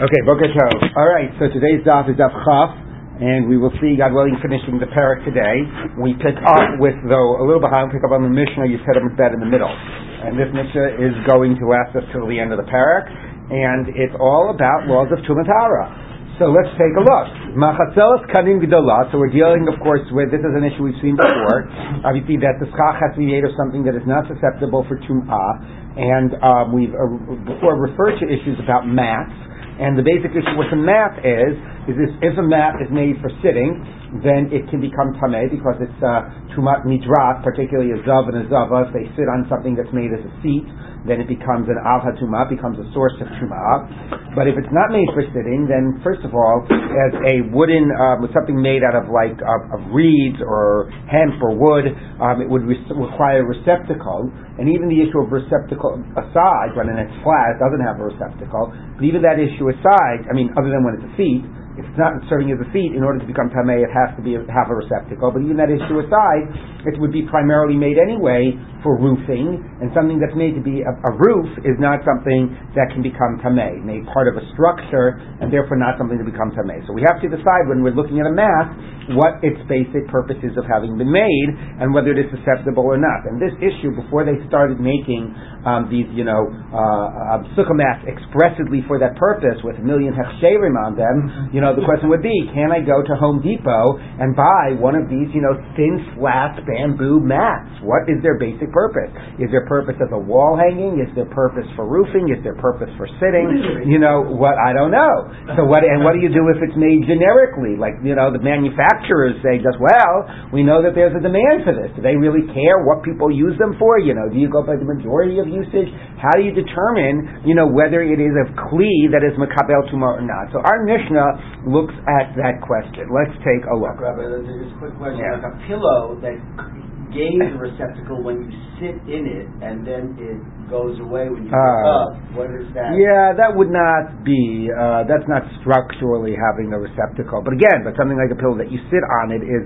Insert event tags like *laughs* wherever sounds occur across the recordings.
Okay, Boker. All right, so today's daf is daf Chaf, and we will see, God willing, finishing the parak today. We pick up with, though, a little behind, pick up on the Mishnah, you set them bed in the middle. And this Mishnah is going to last us till the end of the parak, and it's all about laws of Tumatara. So let's take a look. Machatzelas kanim gdola. So we're dealing, of course, with this is an issue we've seen before. Obviously, that the schach has to be made of something that is not susceptible for tum'ah, and um, we've uh, before referred to issues about mats. And the basic issue with the mat is, if a mat is made for sitting, then it can become tameh because it's uh, tumat midrat, particularly a zav and a zava. If they sit on something that's made as a seat, then it becomes an avha tumah, becomes a source of tumah. But if it's not made for sitting, then first of all, as a wooden, um, something made out of like of reeds or hemp or wood, um, it would re- require a receptacle. And even the issue of receptacle aside, when it's flat, it doesn't have a receptacle. But even that issue aside, I mean, other than when it's a seat, if it's not serving as a seat, in order to become tameh, it has to be have a receptacle. But even that issue aside, it would be primarily made anyway for roofing, and something that's made to be a, a roof is not something that can become tameh, made part of a structure, and therefore not something to become tameh. So we have to decide when we're looking at a mat what its basic purpose is of having been made, and whether it is susceptible or not. And this issue, before they started making um, these, you know, uh, sukkah mats expressly for that purpose with a million hechsherim on them, you know, the question would be, can I go to Home Depot and buy one of these, you know, thin, flat bamboo mats? What is their basic purpose? Is their purpose as a wall hanging? Is their purpose for roofing? Is their purpose for sitting? You know, what, I don't know. So what, and what do you do if it's made generically? Like, you know, the manufacturers say just, well, we know that there's a demand for this. Do they really care what people use them for? You know, do you go by the majority of usage? How do you determine, you know, whether it is a kli that is makabel tumah or not? So our Mishnah looks at that question. Let's take a look. Rabbi, just a quick question. Yeah. Like a pillow that gains a receptacle when you sit in it, and then it goes away when you Ah. wake up. What is that? Yeah, that would not be, uh, that's not structurally having a receptacle. But again, but something like a pillow that you sit on it is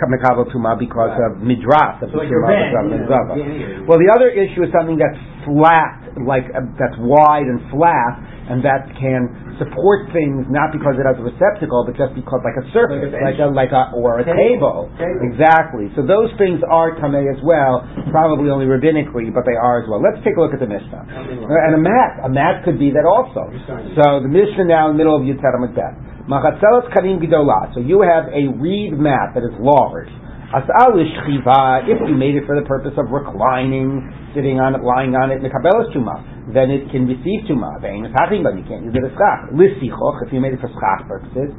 kamekabel tuma because Right. of midras, of So the like your bed, of you the know, yeah. Well, the other issue is something that's flat, like uh, that's wide and flat, and that can support things not because it has a receptacle, but just because like a surface, Like like a like a, or a table. Table. Exactly. So those things are tamei as well, probably only rabbinically, but they are as well. Let's take a look at the Mishnah. And a mat, a mat could be that also. So the Mishnah now in the middle of Yitzhak Beth. Machatzelos kanim gidolah. So you have a reed mat that is large. As'al if you made it for the purpose of reclining, sitting on it, lying on it, mekabelos tuma, then it can receive tuma. Ve'im is hachim, but you can't use it as schach. Lisichoch, if you made it for schach purposes,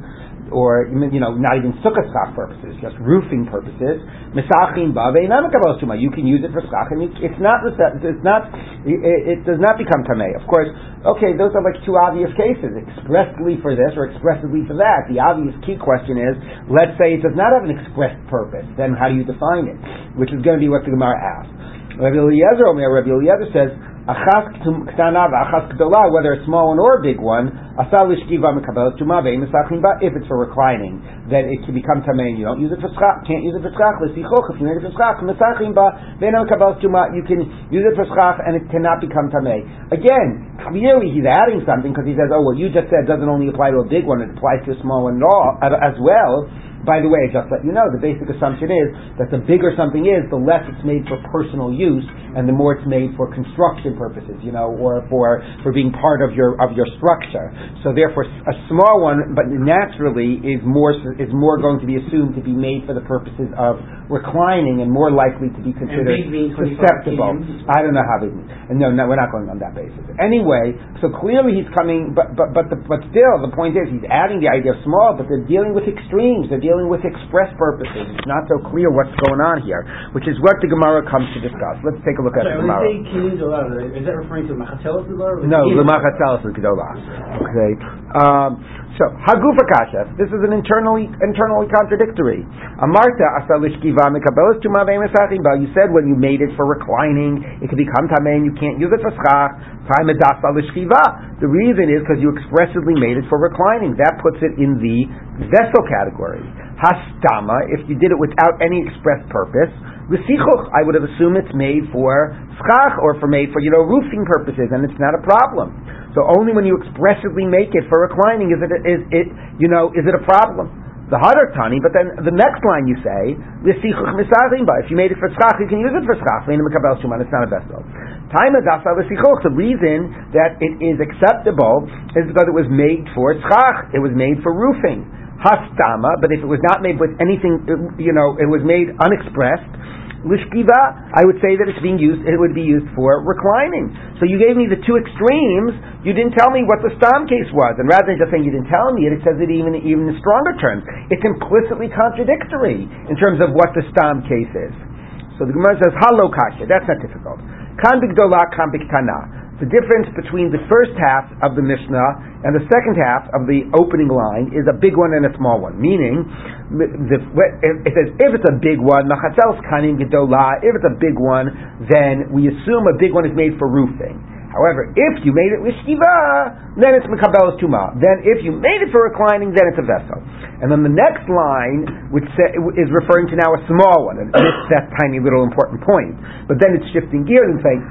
or you know, not even sukkah schach purposes, just roofing purposes. Misachim ba ve'inam mekabelos tuma. You can use it for schach, and you, it's not it's not it, it does not become tamei. Of course, okay, those are like two obvious cases, expressly for this or expressly for that. The obvious key question is, let's say it does not have an express purpose, then how do you define it? Which is going to be what the Gemara asks. Rabbi Eliezer, Rabbi Eliezer says, Achas ktana v'achas gdola, whether a small one or a big one, asal lishkiva mekabel tuma ve'imesachim ba, if it's for reclining, then it can become tamei, you don't use it for schach, can't use it for schach, l'sichoch, if you made it for schach, mesachim ba, ve'ina mekabel tuma, you can use it for schach, and it cannot become tamei. Again, clearly he's adding something, because he says, oh, what you just said doesn't only apply to a big one, it applies to a small one as well, by the way, just let you know, the basic assumption is that the bigger something is, the less it's made for personal use, and the more it's made for construction purposes, you know, or for for being part of your of your structure. So therefore, a small one, but naturally, is more is more going to be assumed to be made for the purposes of reclining and more likely to be considered big means 25 susceptible. I don't know how big. means. And no, no, we're not going on that basis. Anyway, so clearly he's coming, but but but the, but still, the point is he's adding the idea of small, but they're dealing with extremes. They're dealing with express purposes. It's not so clear what's going on here, which is what the Gemara comes to discuss. Let's take a look at the Sorry, Gemara. they say kilim dolar, is that referring to machatzelos dolar? No, Lemachatzelos is Gedolah. Okay. Um, so, Hagufa Kasha. This is an internally internally contradictory. Amarta asalishkiva mekabelos tuma ve'emesachim ba. You said when you made it for reclining, it can become tamei and you can't use it for schach. The reason is because you expressly made it for reclining. That puts it in the vessel category. Hastama, if you did it without any express purpose, L'sichuch, I would have assumed it's made for schach or for made for, you know, roofing purposes, and it's not a problem. So only when you expressively make it for reclining is it, is it, you know, is it a problem. The harder tani, but then the next line you say, L'sichuch misachim ba. If you made it for schach, you can use it for schach. It's not a vessel. Time adasa l'sichuch. The reason that it is acceptable is because it was made for schach. It was made for roofing. Hastama, but if it was not made with anything, you know, it was made unexpressed, Lishkiva, I would say that it's being used, it would be used for reclining. So you gave me the two extremes, you didn't tell me what the Stam case was. And rather than just saying you didn't tell me it, it says it even, even in stronger terms. It's implicitly contradictory in terms of what the Stam case is. So the Gemara says, Halo Kasha, that's not difficult. Kan bigdola, kan bigtana the difference between the first half of the Mishnah and the second half of the opening line is a big one and a small one. Meaning, the, it says if it's a big one, machatzel's kanim gedolah. If it's a big one, then we assume a big one is made for roofing. However, if you made it lishkiva, then it's mekabelas tuma. Then if you made it for reclining, then it's a vessel. And then the next line, which is referring to now a small one, and it's that tiny little important point. But then it's shifting gears and saying,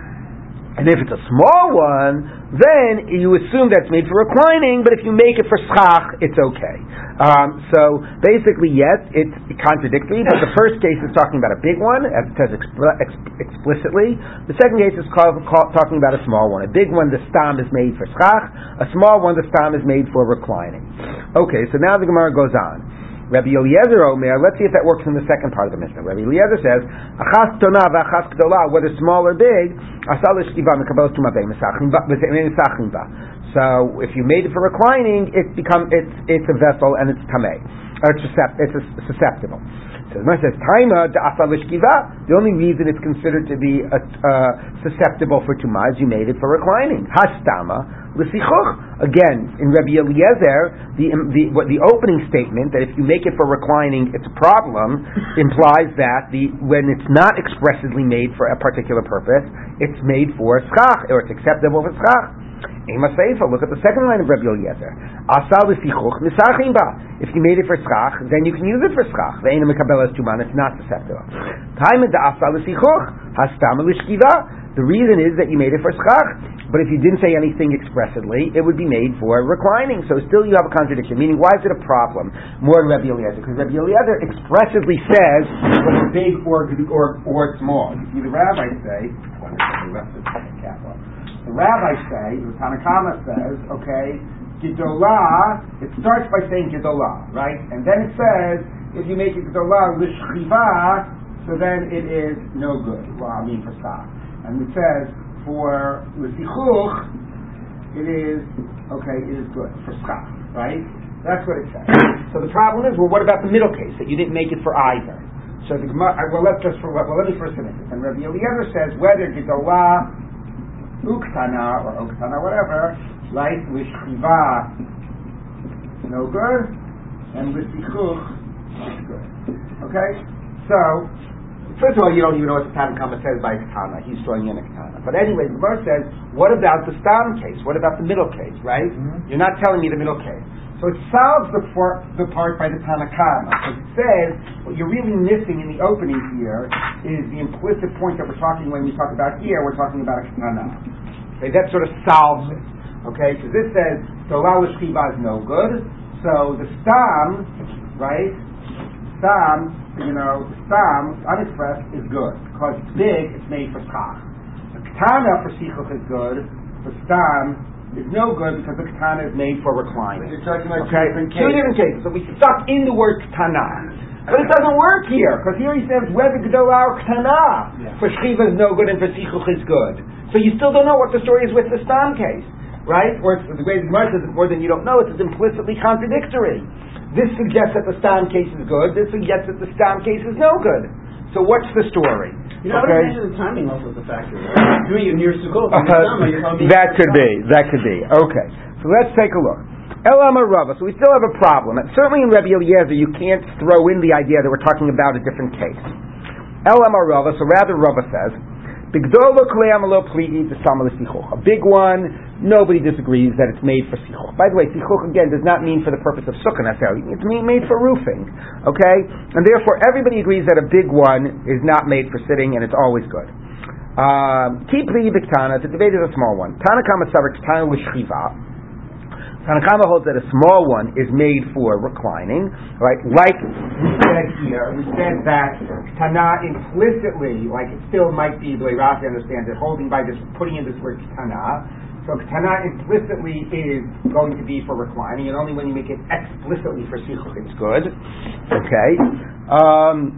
and if it's a small one, then you assume that's made for reclining, but if you make it for schach, it's okay. Um, so basically, yes, it's contradictory, but the first case is talking about a big one, as it says explicitly. The second case is talking about a small one. A big one, the stam is made for schach. A small one, the stam is made for reclining. Okay, so now the Gemara goes on. Rabbi Eliezer Omer, let's see if that works in the second part of the Mishnah. Rabbi Eliezer says, Achas tona v'achas gdola, whether small or big, asal ishkiva mekabel tumavei mesachim ba. So if you made it for reclining, it become it's it's a vessel and it's tamei. It's, it's susceptible. So the Mishnah says, Taima The only reason it's considered to be uh, uh, susceptible for tumah is you made it for reclining. Hastama l'sichuch. Again, in Rabbi Eliezer, the, the, what, the opening statement that if you make it for reclining, it's a problem, *laughs* implies that the, when it's not expressly made for a particular purpose, it's made for schach, or it's acceptable for schach. Look at the second line of Rabbi Eliezer. Asal misachim ba. If you made it for schach, then you can use it for schach. Ve'ena mekabelas tuman. It's not susceptible. Time the asal hastam The reason is that you made it for schach. But if you didn't say anything expressly, it would be made for reclining. So still you have a contradiction. Meaning, why is it a problem? More Rabbi Eliezer. Because Rabbi Eliezer expressly says whether big or, or, or small. You see the rabbis say, the rabbis say, the Tanakama says, okay, Gedolah, it starts by saying Gedolah, right? And then it says, if you make it Gedolah, Lishchiva, so then it is no good. Well, I mean for Sach. And it says, for Lisichuch, it is, okay, it is good, for Sach, right? That's what it says. So the problem is, well, what about the middle case, that you didn't make it for either? So the uh, well, let's just for, well, let me first finish this. And Rabbi Eliezer says whether Gedolah uktana or uktana, whatever, right? Lishchiva, no good, and with lisichuch, good. Okay? So, first of all, you don't even know what the Tanakama says by katana. He's throwing in a katana. But anyway, the verse says, what about the stam case? What about the middle case, right? Mm-hmm. You're not telling me the middle case. So it solves the, for, the part by the Tanakama. Because it says what you're really missing in the opening here is the implicit point that we're talking when we talk about here, we're talking about a Katana. Okay, that sort of solves it. Okay, because this says Shchiva is no good. So the Stam, right? Stam, you know, Stam, unexpressed, is good. Because it's big, it's made for Schach. The Katana for Sichuch is good. For Stam, is no good because the katana is made for reclining. You're talking about okay? two different cases. Two different cases. So we stuck in the word katana. But it doesn't work here, because here he says whether gedolah or katana yeah. for shchiva is no good and for sichuch is good. So you still don't know what the story is with the stam case, right? Or the way the Gemara says it more than you don't know, it's implicitly contradictory. This suggests that the stam case is good. This suggests that the stam case is no good. So what's the story? You know, okay. the timing also is a factor. Doing it near Sukkot, uh, that could be. That could be. Okay. So let's take a look. Elama Rava. So we still have a problem. And certainly in Rabbi Eliezer, you can't throw in the idea that we're talking about a different case. Elama Rava. So rather, Rava says, A big one, nobody disagrees that it's made for sichuch. By the way, sichuch again does not mean for the purpose of sukkah necessarily. It's made for roofing. Okay? And therefore everybody agrees that a big one is not made for sitting and it's always good. Um, keep the biktana, the debate is a small one. Tanakama savar ktana l'shchiva. Tanakama holds that a small one is made for reclining, right? Like we said here, we said that Tana implicitly, like it still might be the way Rashi understands it, holding by just putting in this word Tana. So Tana implicitly is going to be for reclining, and only when you make it explicitly for sichuch it's good. Okay. Um,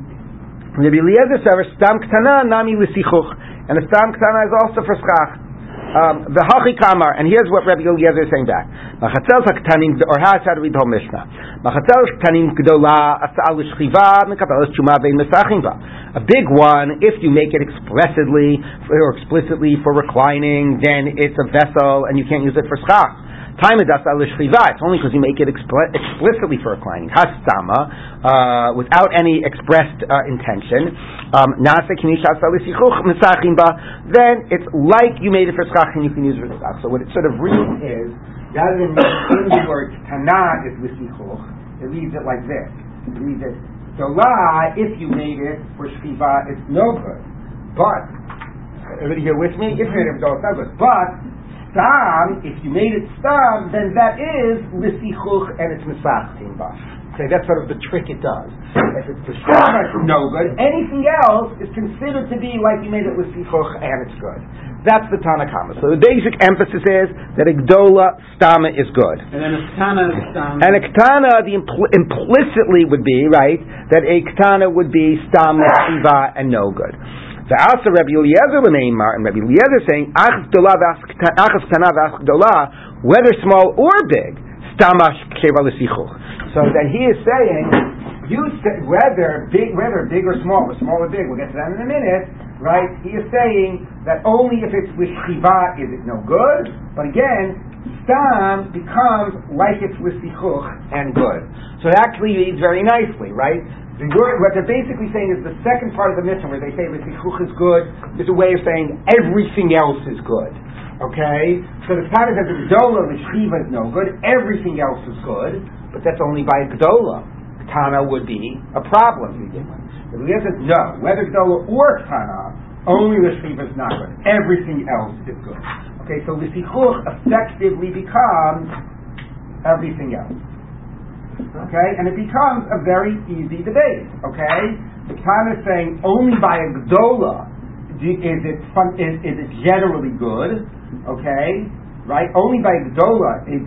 Rabbi Eliezer says, "Stam ktana nami l'sichuch," and the stam ktana is also for schach. Um, the hachi kamar, and here's what Rabbi Eliezer is saying back. Machatzel haktanim, or how to read the whole Mishnah. Machatzel haktanim gdola asal l'shchiva mekapel shuma vein mesachim A big one, if you make it explicitly or explicitly for reclining, then it's a vessel and you can't use it for schach. Time is It's only because you make it explicitly for a reclining. Hastama, uh, without any expressed uh, intention. Um, then it's like you made it for schach and you can use it for schach. So what it sort of reads is, rather than in the word tana is l'sichuch, it reads it like this. It reads it, Dolah, if you made it for shkiva, it's no good. But, everybody here with me? If you made it for. But, stam, if you made it stam, then that is lisichuch and it's misachtim ba. Okay, that's sort of the trick it does. If it's stam, it's no good. Anything else is considered to be like you made it lisichuch and it's good. That's the Tanakama. So the basic emphasis is that a gdola stama is good. And then a ktana stama. And a ktana, the impl- implicitly would be right that a ktana would be stama shiva and no good. The Asa Rabbi Eliezer Lemeimar, and Rabbi Eliezer saying, Achas Gdola whether small or big, Stamash Ksheva So then he is saying, you say, whether big, whether big or small, or small or big, we'll get to that in a minute, right? He is saying that only if it's with Shiva is it no good, but again, Stam becomes like it's with Sichuch and good. So it actually reads very nicely, right? What they're basically saying is the second part of the mission where they say L'sichuch is good is a way of saying everything else is good. Okay? So the Tana says Gdola, L'shiva is no good, everything else is good, but that's only by Gdola. Tana would be a problem the says no, whether Gdola or Tana, only L'shiva is not good. Everything else is good. Okay, so L'sichuch effectively becomes everything else. Okay, and it becomes a very easy debate. Okay, the Tana is saying only by a gdola is it fun, is, is it generally good. Okay, right? Only by gdola, it,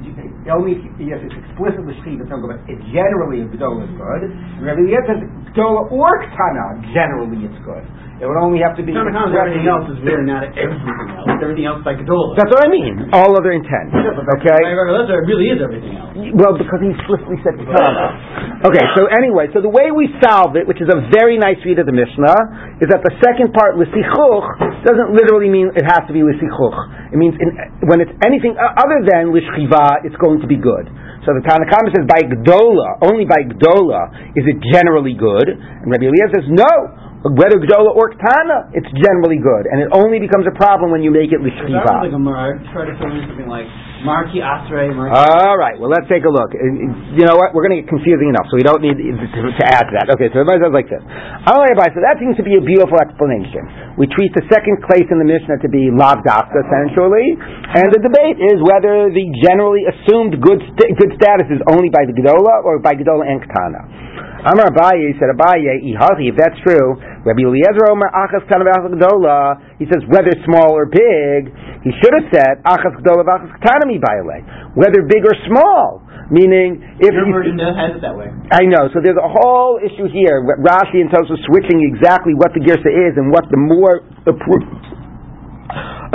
only yes, it's explicitly shchiv, but it generally a gdola is good. And Rabbi says gdola or ktana generally it's good. It would only have to be. Sometimes everything else is really not everything else. Everything else by Gedola. That's what I mean. All other intent. okay. It really is everything else. Well, because he explicitly said Ketana. okay. So anyway, so the way we solve it, which is a very nice read of the Mishnah, is that the second part lisichuch doesn't literally mean it has to be lisichuch. It means in, when it's anything uh, other than lishchiva, it's going to be good. So the Tanakhama says by Gdola, only by Gdola is it generally good, and Rabbi Eliezer says no whether Gdola or Ktana, it's generally good, and it only becomes a problem when you make it Lishchiva. That like a Gemara. Try to fill in something like Marki Asrei. All right, well, let's take a look. You know what? We're going to get confusing enough, so we don't need to add to that. Okay, so everybody says like this. So that seems to be a beautiful explanation. We treat the second place in the Mishnah to be lav davka essentially, and the debate is whether the generally assumed good, st- good status is only by the Gdola or by Gdola and Ktana. Amar Abaye said Abaye. If that's true, Rabbi Eliezer Omer Achas Gdola. He says whether small or big. He should have said Achas Gdola Achas Tanami Baile. Whether big or small. Meaning, if your version has it that way. I know. So there's a whole issue here. Rashi and Tosa switching exactly what the girsa is and what the more appro-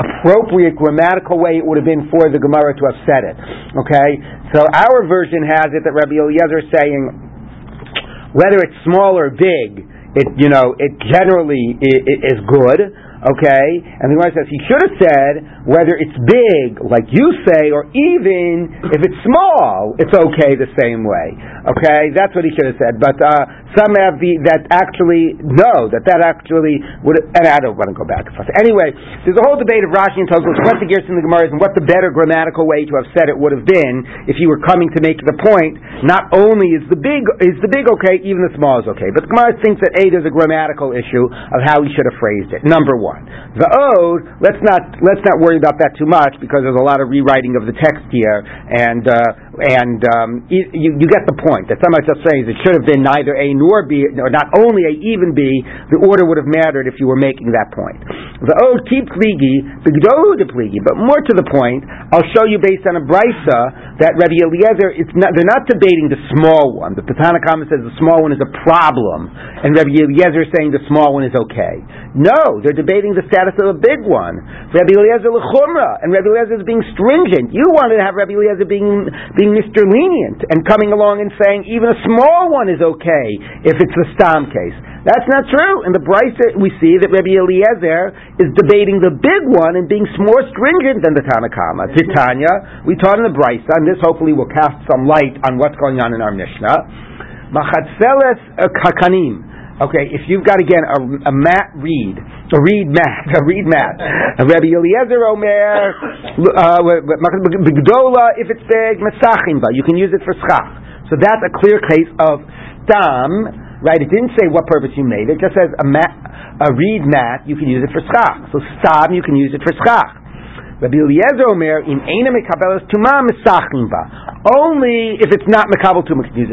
appropriate grammatical way it would have been for the Gemara to have said it. Okay. So our version has it that Rabbi Eliezer is saying whether it's small or big, it you know it generally is good. Okay? And the Gemara says he should have said whether it's big, like you say, or even if it's small, it's okay the same way. Okay? That's what he should have said. But uh, some have the that actually no, that that actually would. And I don't want to go back. Anyway, there's a whole debate of Rashi and Tosfos what the girsa in the Gemara is and what the better grammatical way to have said it would have been if you were coming to make the point. Not only is the big is the big okay, even the small is okay. But the Gemara thinks that a there's a grammatical issue of how he should have phrased it. Number one, the ode. Let's not let's not worry about that too much because there's a lot of rewriting of the text here, and uh, and um, you, you get the point that somebody just saying it should have been neither a nor b, or not only a even b. The order would have mattered if you were making that point. The ode keep pligi, de pligi, but more to the point, I'll show you based on a brisa that Rabbi Eliezer, it's not, they're not debating the small one. The Tanna Kamma says the small one is a problem, and Rabbi Eliezer is saying the small one is okay. No, they're debating the status of a big one. Rabbi Eliezer lechumra, and Rabbi Eliezer is being stringent. You wanted to have Rabbi Eliezer being being Mr. Lenient and coming along and saying even a small one is okay if it's the stam case. That's not true. In the Brisa, we see that Rabbi Eliezer is debating the big one and being more stringent than the Tanna Kamma. Titania, we taught in the Brisa, and this hopefully will cast some light on what's going on in our Mishnah. Machatzeles uh, kakanim. Okay, if you've got again a, a mat reed, a reed mat, *laughs* a reed mat, a Rabbi Eliezer Omer, Bigdola, uh, if it's big, Mesachimba, you can use it for schach. So that's a clear case of stam right? It didn't say what purpose you made. It just says a, mat, a reed mat, you can use it for schach. So stam, you can use it for schach. Rabbi Eliezer Omer, in Eina Mekabelas Tuma Misachim Only if it's not Mekabel Tuma can use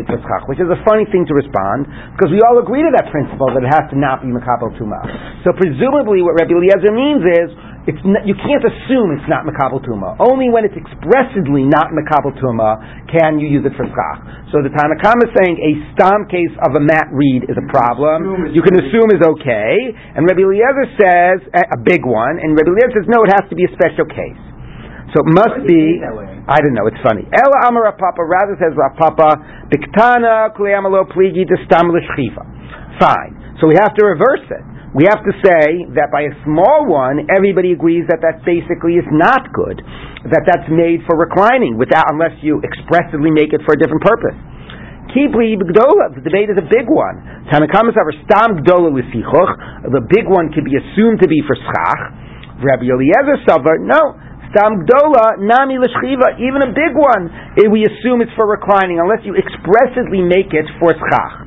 which is a funny thing to respond, because we all agree to that principle that it has to not be Mekabel Tuma. So presumably what Rabbi Eliezer means is, it's not, you can't assume it's not Makabal Tuma. Only when it's expressly not Makabal Tuma can you use it for Schach. So the Tanna Kamma is saying a stam case of a mat reed is a problem. You can assume is okay. And Rabbi Eliezer says, eh, a big one, and Rabbi Eliezer says, no, it has to be a special case. So it must be. I don't know. It's funny. Ela Amar Papa rather says Papa Biktana Kuleyamalo Pligi Destam Fine. So we have to reverse it we have to say that by a small one, everybody agrees that that basically is not good, that that's made for reclining, without unless you expressly make it for a different purpose. Kibli Gdola, the debate is a big one. Tanakamas are Stam Gdola Lisichuch, the big one could be assumed to be for Schach. Rabbi Eliezer Savar, no, Stam Gdola, Nami Lishchiva, even a big one, eh, we assume it's for reclining, unless you expressly make it for Schach.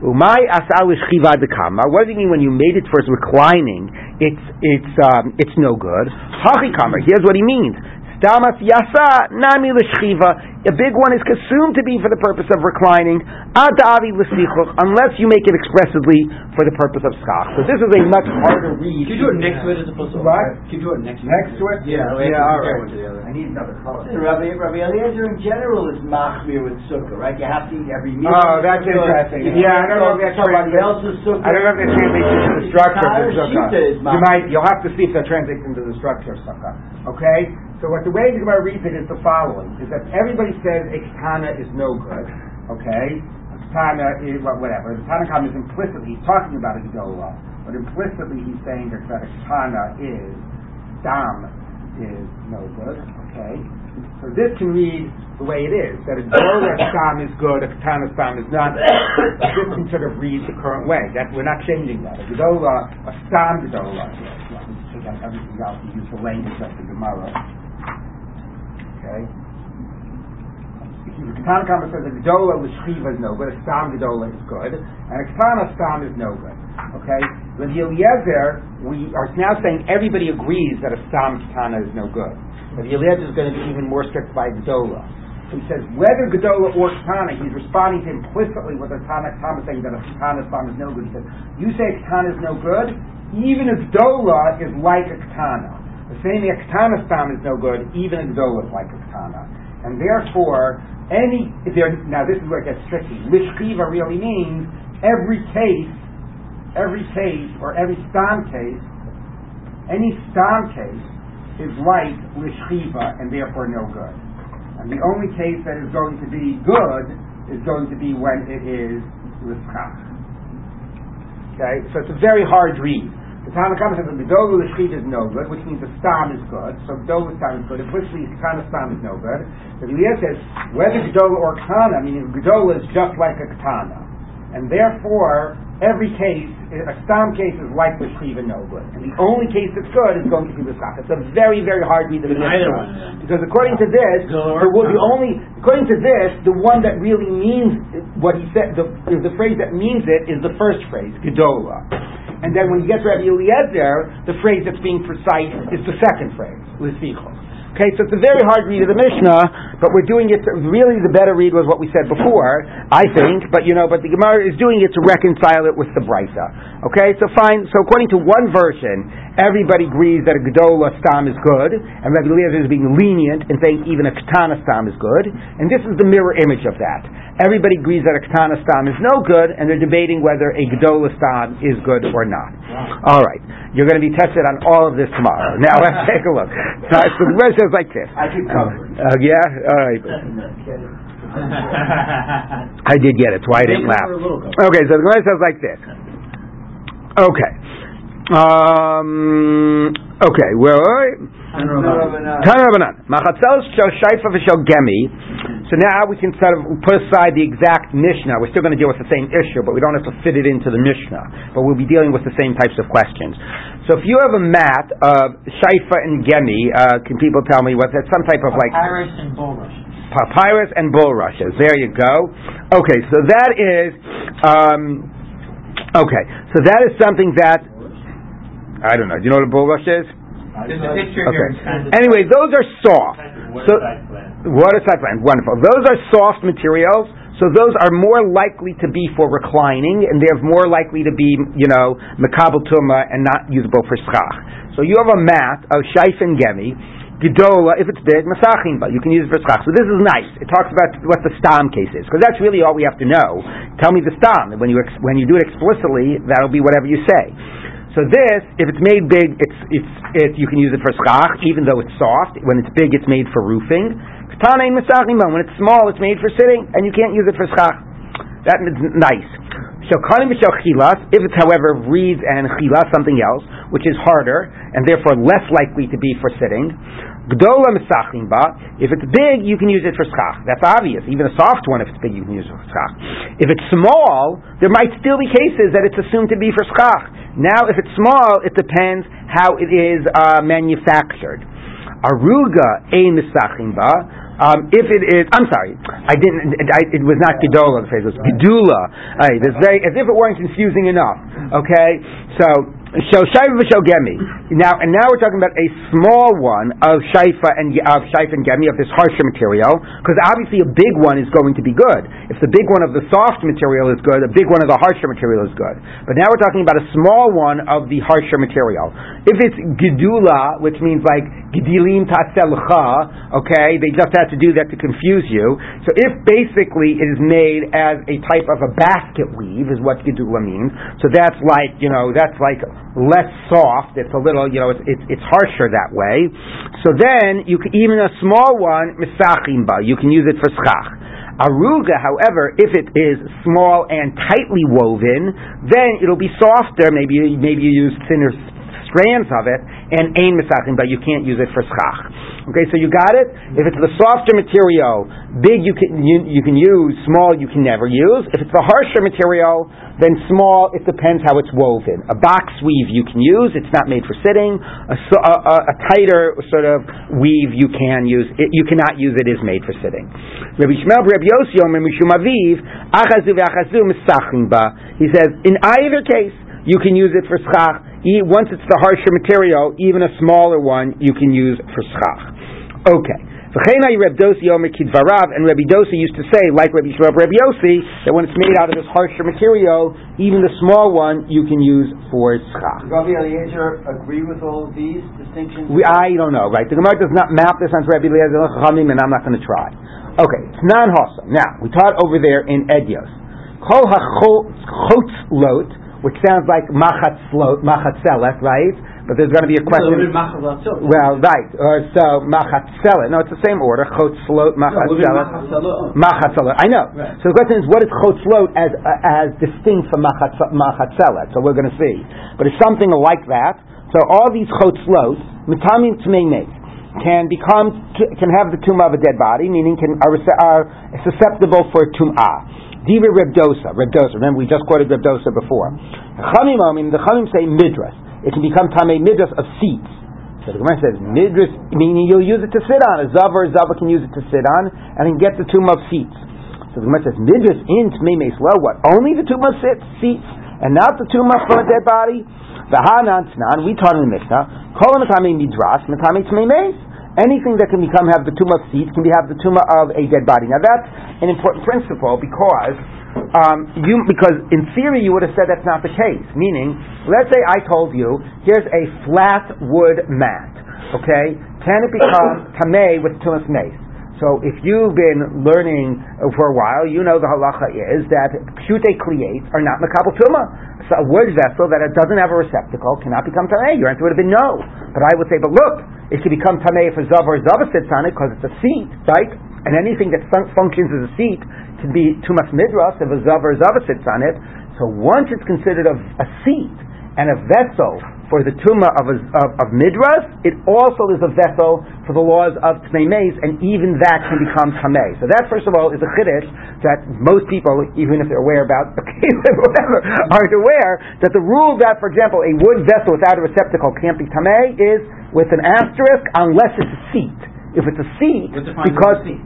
Umay asal de kama. What does it mean when you made it for reclining? It's it's um, it's no good. Hachi Here's what he means. Damas yasa nami l'shchiva. A big one is consumed to be for the purpose of reclining. Adavi l'sichuch, unless you make it expressively for the purpose of schach. So this is a much harder read. Can you do it next to it as opposed to what? Can you do it next to it? Next to it? Yeah. Yeah. All right. I need another color. Rabbi, Rabbi Eliezer in general is machmir with sukkah, right? You have to eat every meal. Oh, that's interesting. Yeah, I don't know if that's somebody else's sukkah. I don't know if that translates into the structure of the sukkah. You might. You'll have to see if that translates into the structure of sukkah. Okay. So what the way the Gemara reads it is the following: is that everybody says a is no good. Okay, a katana is whatever. The Tanakh is implicitly he's talking about a gedola, but implicitly he's saying that, a is dam is no good. Okay, so this can read the way it is that a gedola stam is good, a katana stam is not. this can sort of read the current way. That we're not changing that. A gedola, a stam gedola. Yeah, take out everything else and use the language of the Gemara. Okay? The Katana Kama says a Gedola L'Shchiva is no good, a Stam Gedola is good, and a Katana Stam is no good. Okay? With Eliezer, we are now saying everybody agrees that a Stam Katana is no good. But Eliezer is going to be even more strict by Gedola. So he says whether Gedola or Katana, he's responding to implicitly what the Katana Kama saying that a Katana Stam is no good. He says, you say Katana is no good, even a Gedola is like a Katana. The Stam is no good, even a Gdola is like a Katana. And therefore, any, now this is where it gets tricky. Lishkiva really means every case, every case, or every Stam case, any Stam case is like Lishkiva and therefore no good. And the only case that is going to be good is going to be when it is Lischach. Okay, so it's a very hard read. The Tanakama says the L'Shchit is no good, which means the Stam is good. So Gedola Stam is good. Implicitly, Katana Stam is no good. The Eliezer says whether Gedola or Katana, meaning Gedola is just like a Katana. And therefore, every case, a Stam case is like the Shchiva no good. And the only case that's good is going to be the Schach. It's a very, very hard read of the Mishnah. Because according to this, the, the only, according to this, the one that really means what he said, the, the phrase that means it is the first phrase, Gedola. And then when you get to Rabbi Eliezer, the phrase that's being precise is the second phrase, Lisvichos. Okay, so it's a very hard read of the Mishnah, but we're doing it. To, really, the better read was what we said before, I think. But you know, but the Gemara is doing it to reconcile it with the Brisa. Okay, so fine. So according to one version, everybody agrees that a Gedola stam is good, and Rabbi Eliezer is being lenient and saying even a Katana stam is good. And this is the mirror image of that. Everybody agrees that a Katana stam is no good, and they're debating whether a Gedola stam is good or not. All right, you're going to be tested on all of this tomorrow. Now *laughs* let's take a look. So the Gemara says like this. I can cover it. Uh, yeah, all right. *laughs* I did get it, so I didn't laugh. for a little bit. Okay, so the Gemara says like this. Okay. Um, okay, well, Tana Rabbanan. Machatzel shel shaifa v'shel gemi. So now we can sort of put aside the exact Mishnah. We're still going to deal with the same issue, but we don't have to fit it into the Mishnah. But we'll be dealing with the same types of questions. So if you have a mat of shaifa and gemi, uh, can people tell me what that's some type of like Papyrus and bulrush. papyrus and bulrushes. There you go. Okay, so that is, um, okay, so that is something that, I don't know, do you know what a bulrush is? There's a picture Okay. here. Anyway, those are soft. So, water side plant, wonderful. Those are soft materials, so those are more likely to be for reclining, and they're more likely to be, you know, makabel and not usable for schach. So you have a mat of shaif and gemi, gedola, if it's big, masachim, but you can use it for schach. So this is nice. It talks about what the stam case is, because that's really all we have to know. Tell me the stam. When you ex- when you do it explicitly, that'll be whatever you say. So this, if it's made big, it's it's it, you can use it for schach, even though it's soft. When it's big, it's made for roofing. When it's small, it's made for sitting, and you can't use it for schach. That is nice. Chilas. If it's, however, reeds and chilas, something else, which is harder and therefore less likely to be for sitting. Gdola mesachim ba. If it's big, you can use it for schach. That's obvious. Even a soft one, if it's big, you can use it for schach. If it's small, there might still be cases that it's assumed to be for schach. Now, if it's small, it depends how it is uh, manufactured. Aruga ein misachim ba. Um, if it is, I'm sorry, I didn't. I, it was not gedola. The phrase was gedula. Right, as if it weren't confusing enough. Okay, so so shaifa v'shel gemi. Now and now we're talking about a small one of shaifa and of shaifa and gemi of this harsher material, because obviously a big one is going to be good. If the big one of the soft material is good, a big one of the harsher material is good. But now we're talking about a small one of the harsher material. If it's gedula, which means like gedilim taselcha, okay, they just had to do that to confuse you. So if basically it is made as a type of a basket weave, is what gedula means. So that's like you know that's like less soft. It's a little you know it's it's, it's harsher that way. So then you can, even a small one misachimba, you can use it for schach. Aruga, however, if it is small and tightly woven, then it'll be softer. Maybe maybe you use thinner strands of it, and ain misachim, but you can't use it for schach. Okay, so you got it. If it's the softer material, big you can you, you can use, small you can never use. If it's the harsher material, then small it depends how it's woven. A box weave you can use; it's not made for sitting. A, a, a, tighter sort of weave you can use; it, you cannot use it is made for sitting. He says in either case you can use it for schach. Once it's the harsher material, even a smaller one you can use for schach. Okay. V'cheinai Reb Dosi Omer Kidvarav, and Rabbi Dosi used to say, like Rabbi Shmuel Rabbi Yossi, that when it's made out of this harsher material, even the small one you can use for schach. Rabbi Eliezer agree with all of these distinctions? We, I don't know, right? The Gemara does not map this onto Rabbi Eliezer and I'm not going to try. Okay, it's non. Now we taught over there in Edios. Kol hachotz lot, which sounds like machatzelet, right? but there's going to be a question. Well, right. Uh, so machatzela. No, it's the same order. Chotzlot, machatzela. Machatzela. I know. Right. So the question is, what is chotzlot as uh, as distinct from machatz- machatzela? So we're going to see. But it's something like that. So all these chotzlot, mitamim tmei can become can have the tumah of a dead body, meaning can are, are susceptible for tum'ah. Diva Rebdosa, Rebdosa. Remember, we just quoted Rebdosa before. Chamim, I mean, the Chamim say midras. It can become tamei midras of seats. So the Gemara says midras, meaning you'll use it to sit on. A zav or a zava can use it to sit on, and can get the tumah of seats. So the Gemara says midras in tmei lo. What? Only the tumah of seats, and not the tumah from a dead body. The hanan tnan. We taught in the Mishnah. Kol tamei midras, matami tmei. Anything that can become have the tumah of seeds can be have the tumah of a dead body. Now that's an important principle because um, you because in theory you would have said that's not the case. Meaning, let's say I told you here's a flat wood mat. Okay, can it become *coughs* tamei with tumas mace? So if you've been learning for a while, you know the halacha is that pshute kliates are not makabel tumah. So a wood vessel that doesn't have a receptacle cannot become tamei. Your answer would have been no. But I would say, but look, it can become tamei if a zav or zava sits on it because it's a seat, right? And anything that fun- functions as a seat can be tumas midras if a zav or zava sits on it. So once it's considered a, a seat and a vessel for the tumah of, a, of, of midras, it also is a vessel for the laws of tmei meis, and even that can become tamei. So that, first of all, is a chiddush that most people, even if they're aware about *laughs* whatever, aren't aware that the rule that, for example, a wood vessel without a receptacle can't be tamei is with an asterisk unless it's a seat. If it's a seat, What's defined as a because seat?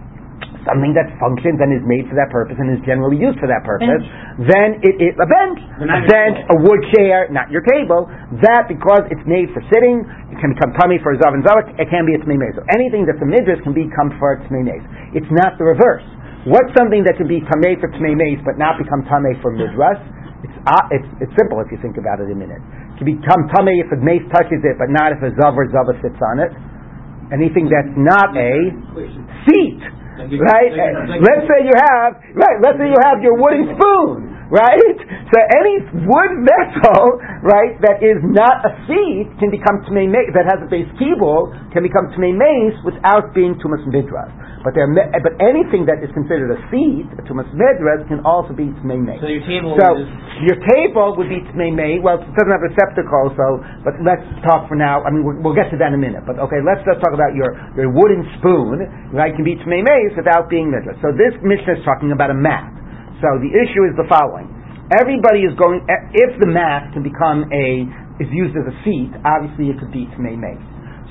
something that functions and is made for that purpose and is generally used for that purpose, then it is a bench. A bench, a wood chair, not your table. That because it's made for sitting, it can become tummy for a zav and zavak, it can be a tmei. So anything that's a midras can become for a tmei. It's not the reverse. What's something that can be tamei for tmei but not become tamei for midras? It's, uh, it's, it's simple if you think about it a minute. Can become tamei if a mace touches it, but not if a zav or zava sits on it. Anything that's not a seat, right? let's say you have, right? Let's say you have your wooden spoon, right? So any wood vessel, right, that is not a seat can become tmei meis, that has a beis kibbul can become tmei meis without being tumas midras. But there, but anything that is considered a seat, a tumas midras, can also be tmei meis. So your table So is your table would be tmei meis. Well, it doesn't have a receptacle, so but let's talk for now. I mean, we'll, we'll get to that in a minute. But okay, let's just talk about your your wooden spoon. Right, can be tmei meis without being midras. So this mishnah is talking about a mat. So the issue is the following: everybody is going. Eh, if the mat can become a is used as a seat, obviously it could be tmei meis.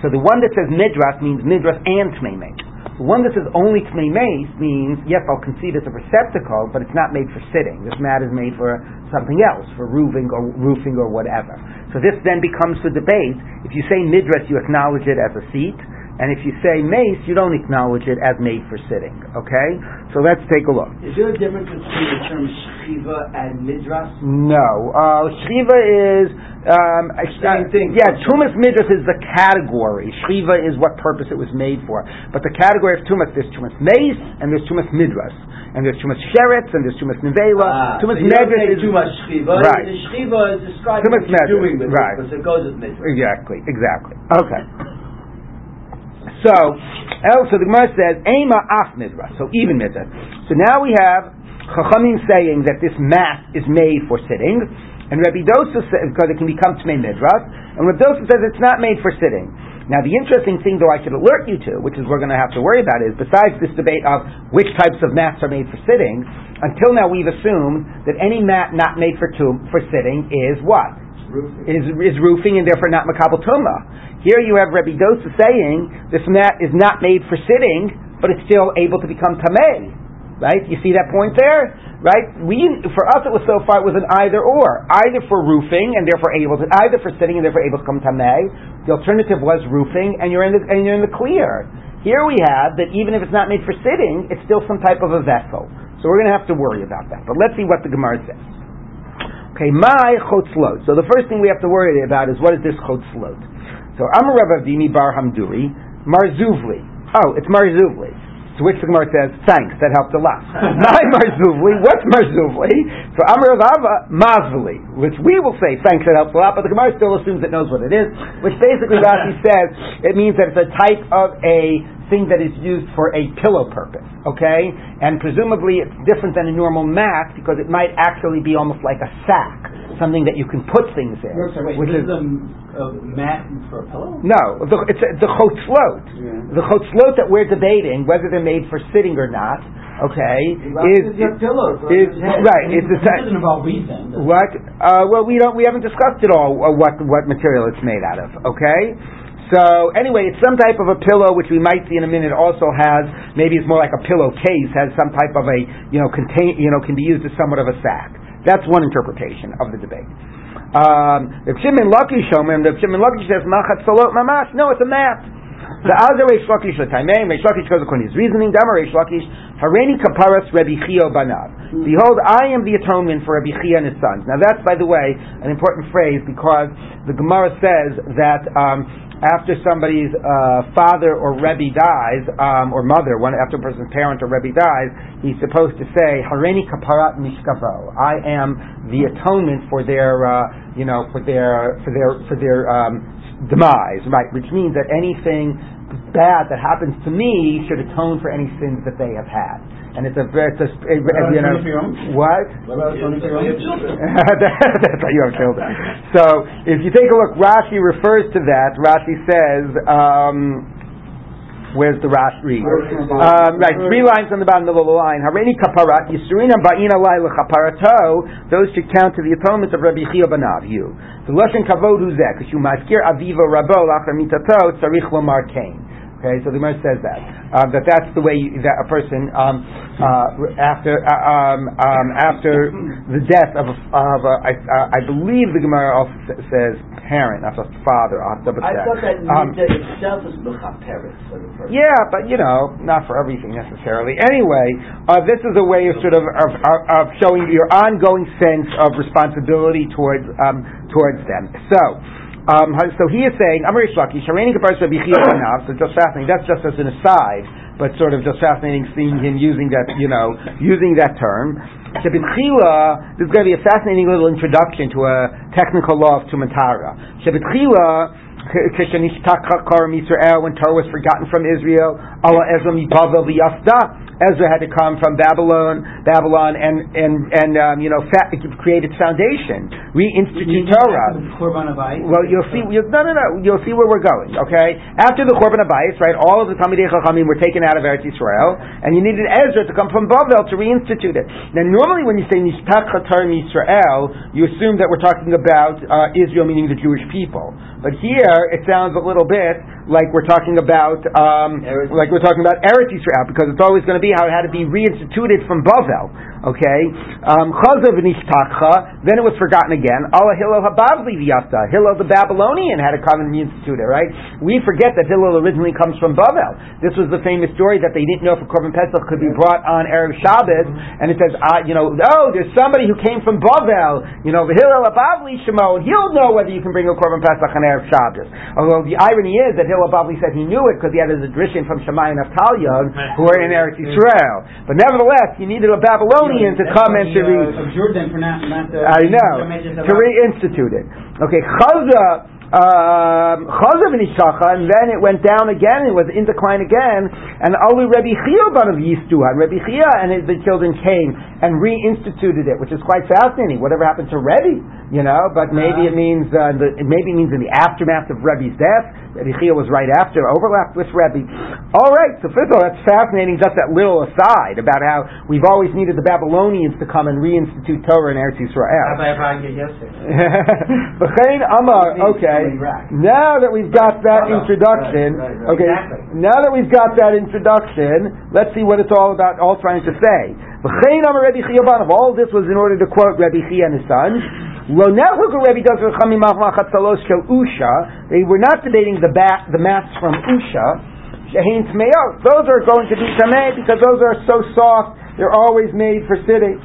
So the one that says midras means midras and tmei meis. The one that says only tmei meis means yes, I'll concede it's a receptacle, but it's not made for sitting. This mat is made for something else, for roofing or roofing or whatever. So this then becomes the debate. If you say midras, you acknowledge it as a seat, and if you say mace, you don't acknowledge it as made for sitting. Okay, so let's take a look. Is there a difference between the term shiva and midras? No, uh, shriva is um, Same thing. Yeah, tumas midras is the category. Shriva is what purpose it was made for. But the category of tumas, there's tumas mace and there's tumas midras, and there's tumas sheretz and there's tumas nevela. Ah, tumas so midras is too much shiva. Right. The shiva is describing what you're doing with Right. it, because it goes with midras. Exactly, exactly. Okay. So, oh, so the Gemara says, Ema af midras, so even midras. So now we have Chachamim saying that this mat is made for sitting, and Rabbi Dosa says, because it can become Tmei midras, and Rabbi Dosa says it's not made for sitting. Now the interesting thing though I should alert you to, which is we're going to have to worry about is, besides this debate of which types of mats are made for sitting, until now we've assumed that any mat not made for, tu- for sitting is what? Is, is roofing and therefore not makabel tumah. Here you have Rabbi Dosa saying this mat is not made for sitting, but it's still able to become tamei. Right? You see that point there? Right? We for us it was so far it was an either or, either for roofing and therefore able to, either for sitting and therefore able to come tamei. The alternative was roofing and you're in the, and you're in the clear. Here we have that even if it's not made for sitting, it's still some type of a vessel. So we're going to have to worry about that. But let's see what the Gemara says. Okay, my chotzlot. So the first thing we have to worry about is what is this chotzlot? So Amar Rav Avdimi Bar Hamduri Marzuvli. Oh, it's Marzuvli. To which the Gemara says, thanks, that helped a lot. *laughs* My marzuvli, what's marzuvli? So Amr Ava, mazvuli, which we will say, thanks, that helps a lot, but the Gemara still assumes it knows what it is, which basically Rashi *laughs* says, it means that it's a type of a thing that is used for a pillow purpose, okay? And presumably it's different than a normal mat because it might actually be almost like a sack, something that you can put things in. Wait, which is a, a mat for a pillow? No, the, it's a, the chotzlot. Yeah. The chotzlot that we're debating, whether they're made for sitting or not, okay, is, your pillows. is right. It's a It doesn't involve weave then. does it? what? Uh, well, we don't. We haven't discussed at all uh, what what material it's made out of. Okay. So anyway, it's some type of a pillow, which we might see in a minute. Also has maybe it's more like a pillowcase. Has some type of a you know contain you know can be used as somewhat of a sack. That's one interpretation of the debate. Um, the Shimon Lucky Shomer, the Shimon Lucky says Machat Salot Mamash. No, it's a mat. The Alzer Reish Lakish Lataimei, Reish Lakish goes according to his reasoning. Damar Reish Lakish, Hareni Kaparas Rebbe Chio Banav. Behold, I am the atonement for Rebbe Chia and his sons. Now that's, by the way, an important phrase because the Gemara says that um, after somebody's uh, father or Rebbe dies, um, or mother, one after a person's parent or Rebbe dies, he's supposed to say, Hareni Kaparat Mishkavo. I am the atonement for their, uh, you know, for their, for their, for their um, demise, right? Which means that anything bad that happens to me should atone for any sins that they have had. And it's a, it's a, a you know, Atoning for your own? what? What about atoning for? *laughs* That's how you have children. So if you take a look, Rashi refers to that. Rashi says, um, where's the Rashi? Um, right, three lines on the bottom of the line. Hareni kaparat yisurinam ba'ina lai l'chaparato. Those should count to the atonement of Rabbi Chia banav. You. The lashon kavod hu zeh. Because you maskir aviva rabo lachar mitato tzarich lomar kain. Okay, so the Gemara says that um, that that's the way you, that a person um, uh, after uh, um, um, after the death of a, of a I, uh, I believe the Gemara also sa- says parent, not just father. I'll have to double I thought that Um, itself is mechaperet for the person. yeah, but you know, not for everything necessarily. Anyway, uh, this is a way of sort of of, of, of showing your ongoing sense of responsibility towards um, towards them. So. Um, so he is saying, I'm Rish Lakish, Hareni Kapar Rabbi so just fascinating, that's just as an aside, but sort of just fascinating seeing him using that, you know, using that term. Shebitchila, this is going to be a fascinating little introduction to a technical law of Tumatara. Shebitchila, when Torah was forgotten from Israel, Allah Ezra. Ezra had to come from Babylon, Babylon, and and and um, you know fa- create its foundation, reinstitute Torah. Well, you'll see. You'll, no, no, no. You'll see where we're going. Okay. After the Churban Habayis, right? All of the Talmidei Chachamim were taken out of Eretz Yisrael, and you needed Ezra to come from Bavel to reinstitute it. Now, normally when you say Nishtach Chatar Yisrael, you assume that we're talking about uh, Israel, meaning the Jewish people. But here, it sounds a little bit like we're talking about, um, like we're talking about Eretz Yisrael, because it's always going to be how it had to be reinstituted from Bavel. Okay. Um, Chazav Nishtachcha. Then it was forgotten again. Allah Hillel Habavli V'yafta. Hillel the Babylonian had come and reinstitute it. Right. We forget that Hillel originally comes from Bavel. This was the famous story that they didn't know if a Korban Pesach could be brought on Erev Shabbos, and it says, uh, you know, oh, there's somebody who came from Bavel. You know, the Hillel Habavli Shimon. He'll know whether you can bring a Korban Pesach on Erev Shabbos. Although the irony is that Hillel Habavli said he knew it because he had his addition from Shemaya and Avtalyon, who were in Eretz Yisrael. But nevertheless, you needed a Babylonian to come and he, to uh, read. abjured them for not, not uh, I know. To reinstitute it. Okay, Chaza, um, Chaza v'nishacha, and then it went down again, it was in decline again, and Alu Rebbe Chia of Yistuha, Rebbe Chia and his, the children came and reinstituted it, which is quite fascinating. Whatever happened to Rebbe, you know, but maybe it means, uh, the, it maybe means in the aftermath of Rebbe's death, Rebbe Chia was right after, overlapped with Rebbe. Alright, so first of all, that's fascinating, just that little aside about how we've always needed the Babylonians to come and reinstitute Torah in Eretz Yisrael. B'chein *laughs* Okay. Now that we've got that introduction, Right, right, right. okay. Now that we've got that introduction, let's see what it's all about. All trying to say. B'chein Amar Rebbe Chia Banav. All this was in order to quote Rebbe Chia and his sons. Lo nechluku Rebbe does Rechamim Machmachat Salos Shel Usha. They were not debating the bat, the mats from Usha. Those are going to be tamei because those are so soft. They're always made for sitting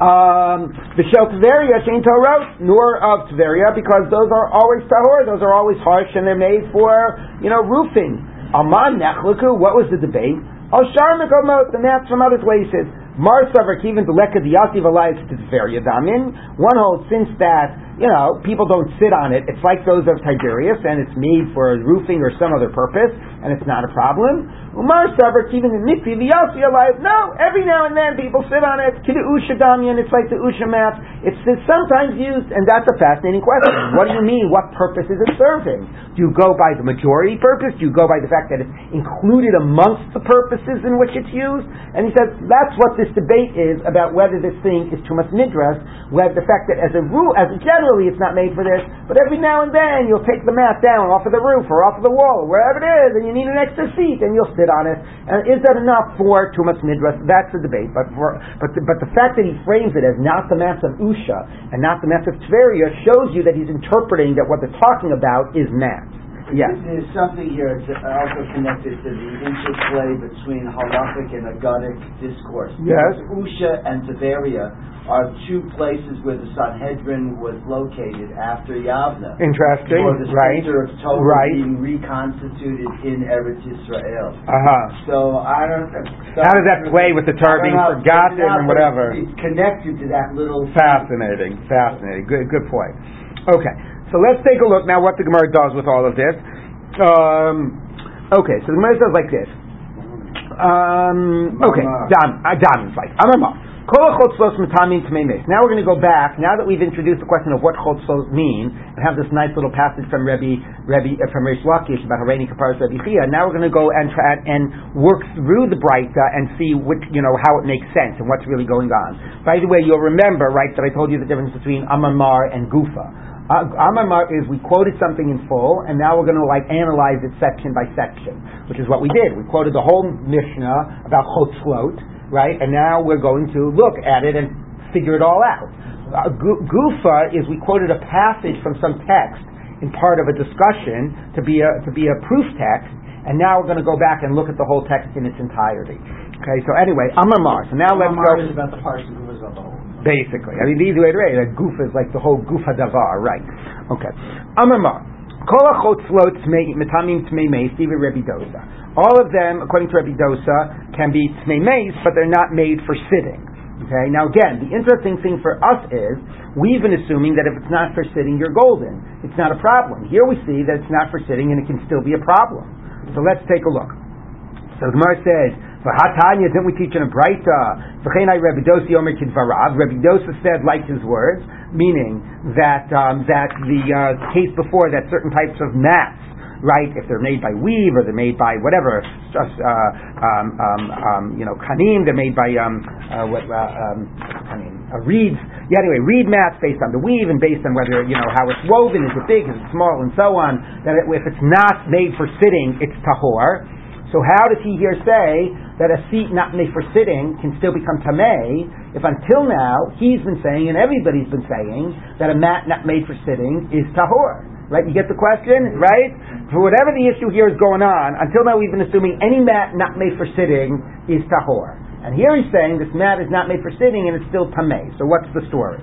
um, the shel Tveria shein Torah, nor of Tveria, because those are always tahor, those are always harsh, and they're made for, you know, roofing. Aman nechluku, what was the debate? Al shar mekomot, and that's from other places. Mar savar even the leka diyativ alayis tzver yadamin. One holds since that you know people don't sit on it. It's like those of Tiberius, and it's made for roofing or some other purpose, and it's not a problem. Umar savar even the mikvi diyativ alayis. No, every now and then people sit on it. Kida usha damian. It's like the usha mat. It's, it's sometimes used, and that's a fascinating question. *coughs* What do you mean? What purpose is it serving? Do you go by the majority purpose? Do you go by the fact that it's included amongst the purposes in which it's used? And he says that's what this debate is about whether this thing is tumas midras, whether the fact that as a rule, as generally it's not made for this, but every now and then you'll take the mat down off of the roof or off of the wall or wherever it is, and you need an extra seat and you'll sit on it. And is that enough for tumas midras? That's the debate. But for but the, but the fact that he frames it as not the mats of usha and not the mats of tveria shows you that he's interpreting that what they're talking about is mats. Yes. There's something here that's also connected to the interplay between halachic and agadic discourse. Yes. Usha and Tiberia are two places where the Sanhedrin was located after Yavna. Interesting. For the right. center of Torah Right. being reconstituted in Eretz Israel. Uh huh. So I don't. How does that play with the Torah being know. forgotten and whatever? It's connected to that little. Fascinating, fascinating. Good, good point. Okay, so let's take a look now what the Gemara does with all of this. Um, okay, so the Gemara says like this. Um, okay, Dam, uh, Dam is like Amar Kol chotzlos metamin tmei. Now we're going to go back. Now that we've introduced the question of what chotzlos mean, and have this nice little passage from Rebbe, Rebbe uh, from Reish Lakish about Hareni Kaparas Rebbe Chia. Now we're going to go and try and work through the Breita and see which you know how it makes sense and what's really going on. By the way, you'll remember right that I told you the difference between Amamar and Gufa. Amamar is we quoted something in full, and now we're going to like analyze it section by section, which is what we did. We quoted the whole Mishnah about Chotzlot, right? And now we're going to look at it and figure it all out. Uh, gu- Gufa is we quoted a passage from some text in part of a discussion to be a to be a proof text, and now we're going to go back and look at the whole text in its entirety. Okay, so anyway, Amamar. So now let's go. Is about the parsha, Basically, I mean, the easy way it, a goof is like the whole goof hadavar, right? Okay. Amamar. All of them, according to Rebbe Dosa, can be tmei meis, but they're not made for sitting. Okay. Now again, the interesting thing for us is we've been assuming that if it's not for sitting, you're golden. It's not a problem. Here we see that it's not for sitting, and it can still be a problem. So let's take a look. So the Gemara says, for Hatanya, didn't we teach in a Breita? V'cheinai Rebbe Dosi Omer Kidvarav. Rebbe Dosa said, like his words, meaning that um, that the uh, case before that certain types of mats, right, if they're made by weave or they're made by whatever, just, uh, um, um, um, you know, kanim, they're made by um, uh, what, uh, um, uh, reeds. Yeah, anyway, reed mats based on the weave and based on whether you know how it's woven, is it big, is it small, and so on. That if it's not made for sitting, it's tahor. So how does he here say that a seat not made for sitting can still become tamei if until now he's been saying and everybody's been saying that a mat not made for sitting is tahor? Right? You get the question, right? For whatever the issue here is going on, until now we've been assuming any mat not made for sitting is tahor. And here he's saying this mat is not made for sitting and it's still tamei. So what's the story?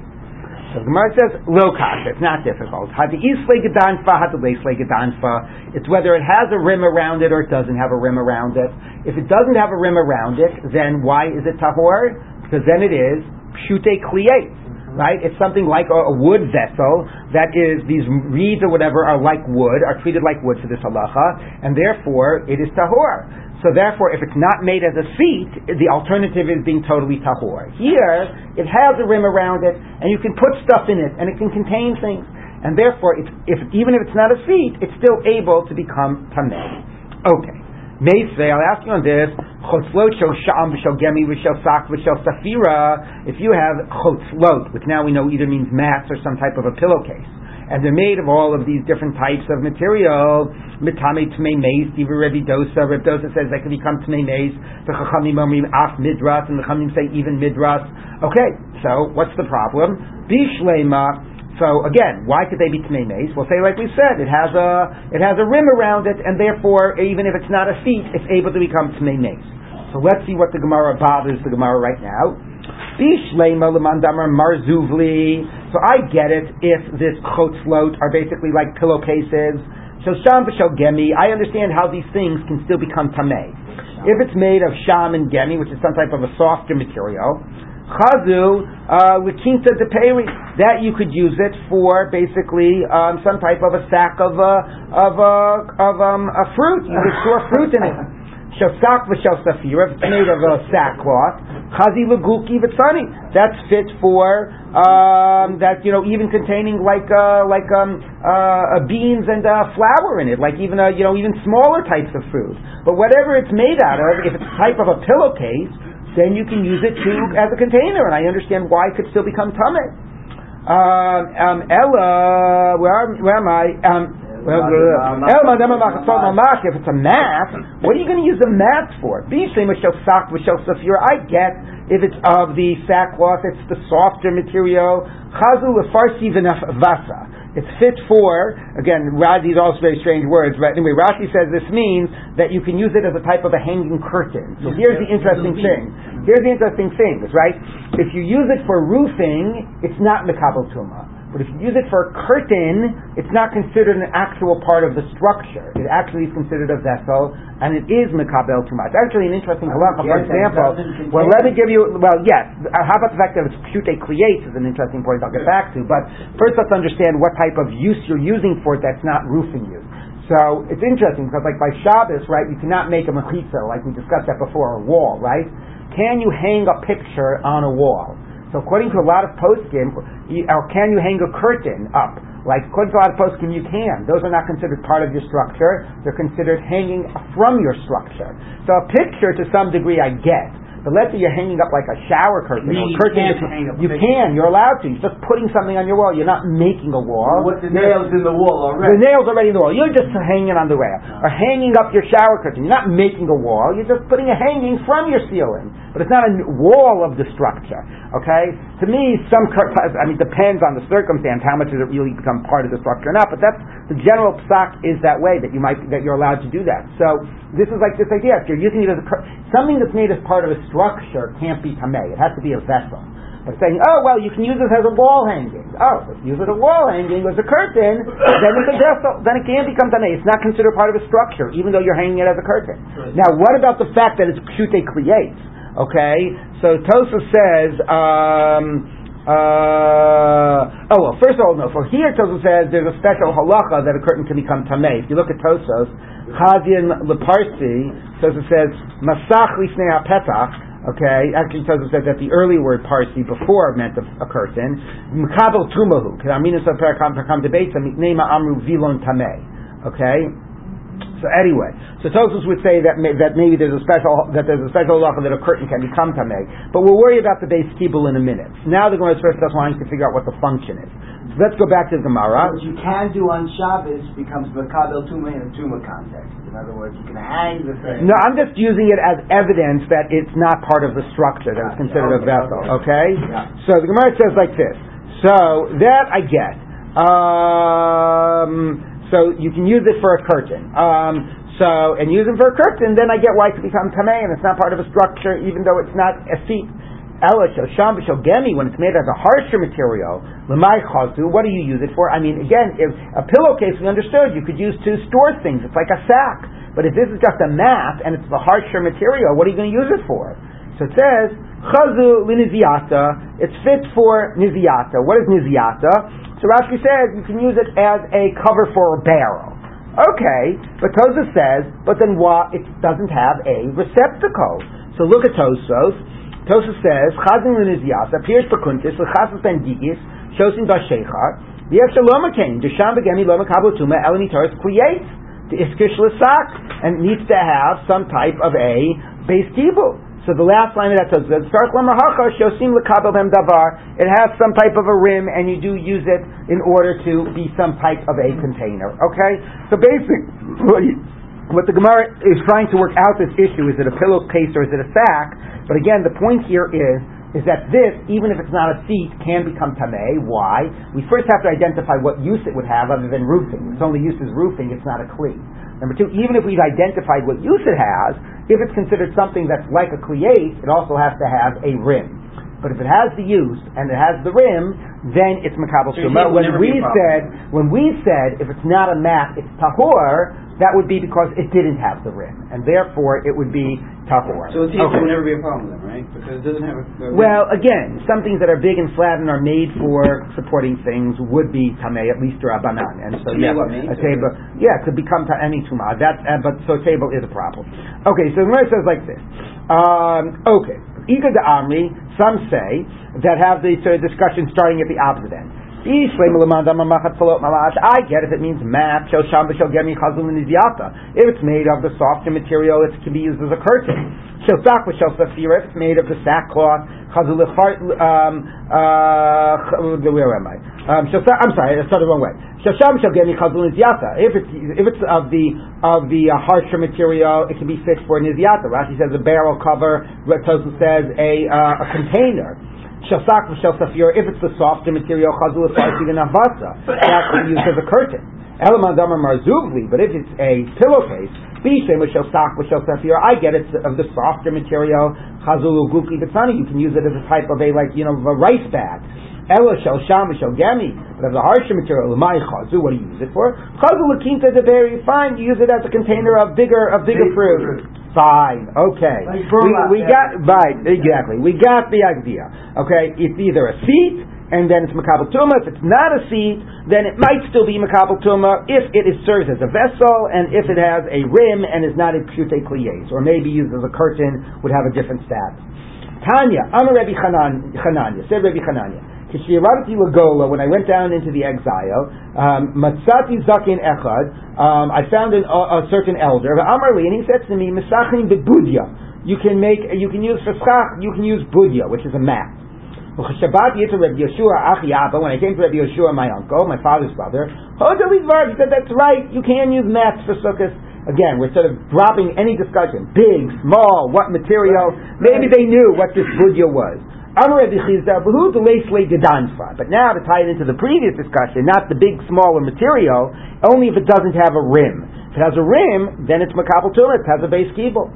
So the Gemara says, lo kasha, it's not difficult. Had the isle gedanfa, had the leisle gedanfa. It's whether it has a rim around it or it doesn't have a rim around it. If it doesn't have a rim around it, then why is it tahor? Because then it is pshute kliyet. Right? It's something like a, a wood vessel that is, these reeds or whatever are like wood, are treated like wood for this halacha, and therefore it is tahor. So therefore, if it's not made as a seat, the alternative is being totally tahor. Here, it has a rim around it, and you can put stuff in it, and it can contain things, and therefore, if, even if it's not a seat, it's still able to become tameh. Okay. Meisvei, I'll ask you on this. Chotzlot shel sham v'shel gemi v'shel sak v'shel safira. If you have chotzlot, which now we know either means mats or some type of a pillowcase, and they're made of all of these different types of material. Mitame tmei meis, diva Rebbe Dosa. Rebbe Dosa says they can become tmei meis. The Chachamim omrim af midras, and the Chachamim say even midras. Okay, so what's the problem? Bishlema. So again, why could they be tmei meis? Well, say like we said, it has a it has a rim around it, and therefore, even if it's not a seat, it's able to become tmei meis. So let's see what the Gemara bothers the Gemara right now. So I get it if this chotzlot are basically like pillowcases. Shosham v'shel gemi, I understand how these things can still become tamei. If it's made of sham and gemi, which is some type of a softer material, chazu likinta uh, deperi, that you could use it for basically um, some type of a sack of a of a of um, a fruit. You could store fruit in it. Shosak v'shel safira, made of a sackcloth, chazi leguki v'tzani. That's fit for um, that you know even containing like uh, like um, uh, beans and uh, flour in it, like even uh, you know even smaller types of food. But whatever it's made out of, if it's a type of a pillowcase, then you can use it to as a container, and I understand why it could still become tamei. Um, um, Ella, where, where am I? Um, if it's a mat, what are you going to use a mat for? I get if it's of the sackcloth, it's the softer material. Chazu lefarsi vasa. It's fit for, again, Razi is also very strange words, but anyway, Rashi says this means that you can use it as a type of a hanging curtain. So here's the interesting thing. Here's the interesting thing, right? If you use it for roofing, it's not Mekabel Tumah. But if you use it for a curtain, it's not considered an actual part of the structure. It actually is considered a vessel, and it is mekabel tumah. Actually, an interesting halacha. For example, well, let me give you. Well, yes. Uh, how about the fact that it's pute creates is an interesting point. I'll get back to. But first, let's understand what type of use you're using for it. That's not roofing use. So it's interesting because, like by Shabbos, right, you cannot make a mechitza, like we discussed that before, a wall, right? Can you hang a picture on a wall? So according to a lot of poskim, or can you hang a curtain up? Like according to a lot of poskim, you can. Those are not considered part of your structure. They're considered hanging from your structure. So a picture, to some degree, I get. But let's say you're hanging up like a shower curtain or curtain. You can. You're allowed to. You're just putting something on your wall. You're not making a wall. With the nails in the wall already. The nails already in the wall. You're just hanging on the rail or hanging up your shower curtain. You're not making a wall. You're just putting a hanging from your ceiling. But it's not a wall of the structure. Okay. To me, some I mean depends on the circumstance how much does it really become part of the structure or not. But that's the general psak is that way that you might that you're allowed to do that. So this is like this idea. If you're using it as a something that's made as part of a structure can't be tamei. It has to be a vessel. But saying, oh well, you can use it as a wall hanging. Oh, if you use it as a wall hanging as a curtain, then it's a vessel. Then it can become tamei. It's not considered part of a structure, even though you're hanging it as a curtain. Right. Now, what about the fact that it's pshute creates? Okay, so Tosfos says. Um, uh, oh well, first of all, no. For here, Tosfos says there's a special halacha that a curtain can become tamei. If you look at Tosfos, Chazin leparsi, Tosfos says masach lisnei petach. Okay, actually Tosfos says that the early word parsi before meant a, a curtain. Mekabel tumahu. K'aminas of perakam perakam debates nema amru vilon. Okay. So anyway, so Tosfos would say that may, that maybe there's a special that there's a special law that a curtain can become tameh, but we'll worry about the beis kibbul in a minute. Now the Gemara first us wanting to figure out what the function is. So let's go back to the Gemara. What you can do on Shabbos becomes makabel tumah in a tumah context. In other words, you can hang the thing. No, I'm just using it as evidence that it's not part of the structure, that it's considered okay, a vessel. Okay? okay? Yeah. So the Gemara says like this. So that I get. Um, so you can use it for a curtain. Um, so and use it for a curtain, then I get why it becomes tamei, and it's not part of a structure, even though it's not a seat. Ela sham gemi when it's made as a harsher material. Lemai chazu. What do you use it for? I mean, again, if a pillowcase we understood you could use to store things. It's like a sack. But if this is just a mat and it's the harsher material, what are you going to use it for? So it says chazu liniziata. It's fit for niziata. What is niziata? So Rashi says you can use it as a cover for a barrel. Okay, but Tosfos says, but then what? It doesn't have a receptacle. So look at Tosfos. Tosfos says, Chazin l'nizyas, appears pekuntis, l'chasas ben digis, shosin b'shechar, v'yev shalom akain, desham begemi lo makabotuma, elani taris creates the iskish l'sak, and needs to have some type of a beis kibbul. So the last line of that says. It has some type of a rim, and you do use it in order to be some type of a container. Okay, so basically, what the Gemara is trying to work out this issue is it a pillowcase or is it a sack? But again, the point here is is that this, even if it's not a seat, can become tameh. Why? We first have to identify what use it would have other than roofing. Its only use is roofing, it's not a kli. Number two, even if we've identified what use it has, if it's considered something that's like a kliyate, it also has to have a rim. But if it has the use and it has the rim, then it's makabel So your tuma. table would When we said when we said if it's not a map, it's tahor. That would be because it didn't have the rim, and therefore it would be So table Okay. would never be a problem then, right? Because it doesn't have a. a Well, again, some things that are big and flat and are made for supporting things would be tamei, at least rabbanan. And so, yeah, a table, yeah, to become ta- any tuma. That, uh, but so table is a problem. Okay, so the says like this. Um, okay, Ika de Amri. Some say that have the sort of discussion starting at the opposite end. I get if it means mat. If it's made of the softer material, it can be used as a curtain. If it's made of the sackcloth, um, uh, where am I? Um, I'm sorry, I started the wrong way. If it's if it's of the of the uh, harsher material, it can be fit for a nizyata. Rashi says a barrel cover. Tosfos says a uh, a container. Shasak v'shel safir, if it's the softer material, chazul farsi v'navasa, that can be used as a curtain. Elamandamar marzuvli, but if it's a pillowcase, bishem v'shel sak v'shel safir, I get it of the softer material, chazul guki b'tzani, you can use it as a type of a, like, you know, a rice bag. Elo shel sham v'shel gemi, but of the harsher material, my chazu, what do you use it for? Chazul l'kinta de berry, fine, you use it as a container of bigger, of bigger fruit. Fine, okay. We, we got, right, exactly. We got the idea. Okay, it's either a seat, and then it's makabel tuma. If it's not a seat, then it might still be makabel tuma if it is, serves as a vessel, and if it has a rim and is not a pute kliyes, or maybe used as a curtain, would have a different status. Tanya, Amar Rebbe Chanan, Chananya, said Rebbe Chananya, Kishirabati Lagola, when I went down into the exile, um, Matzati Zakin Echad, um, I found an, a, a certain elder, Amarli, and he said to me, Mesachin Bebudya, you can make, you can use for schach, you can use budya, which is a mat. Shabbat Yitzhak Rabbi Yehoshua Achi Abba, when I came to Rabbi Yehoshua, my uncle, my father's brother, Dvar, he said, that's right, you can use mats for sukkahs. Again, we're sort of dropping any discussion. Big, small, what material. Maybe they knew what this budya was. But now to tie it into the previous discussion, not the big, smaller material, only if it doesn't have a rim. If it has a rim, then it's makabel tumah, it has a beis kibbul.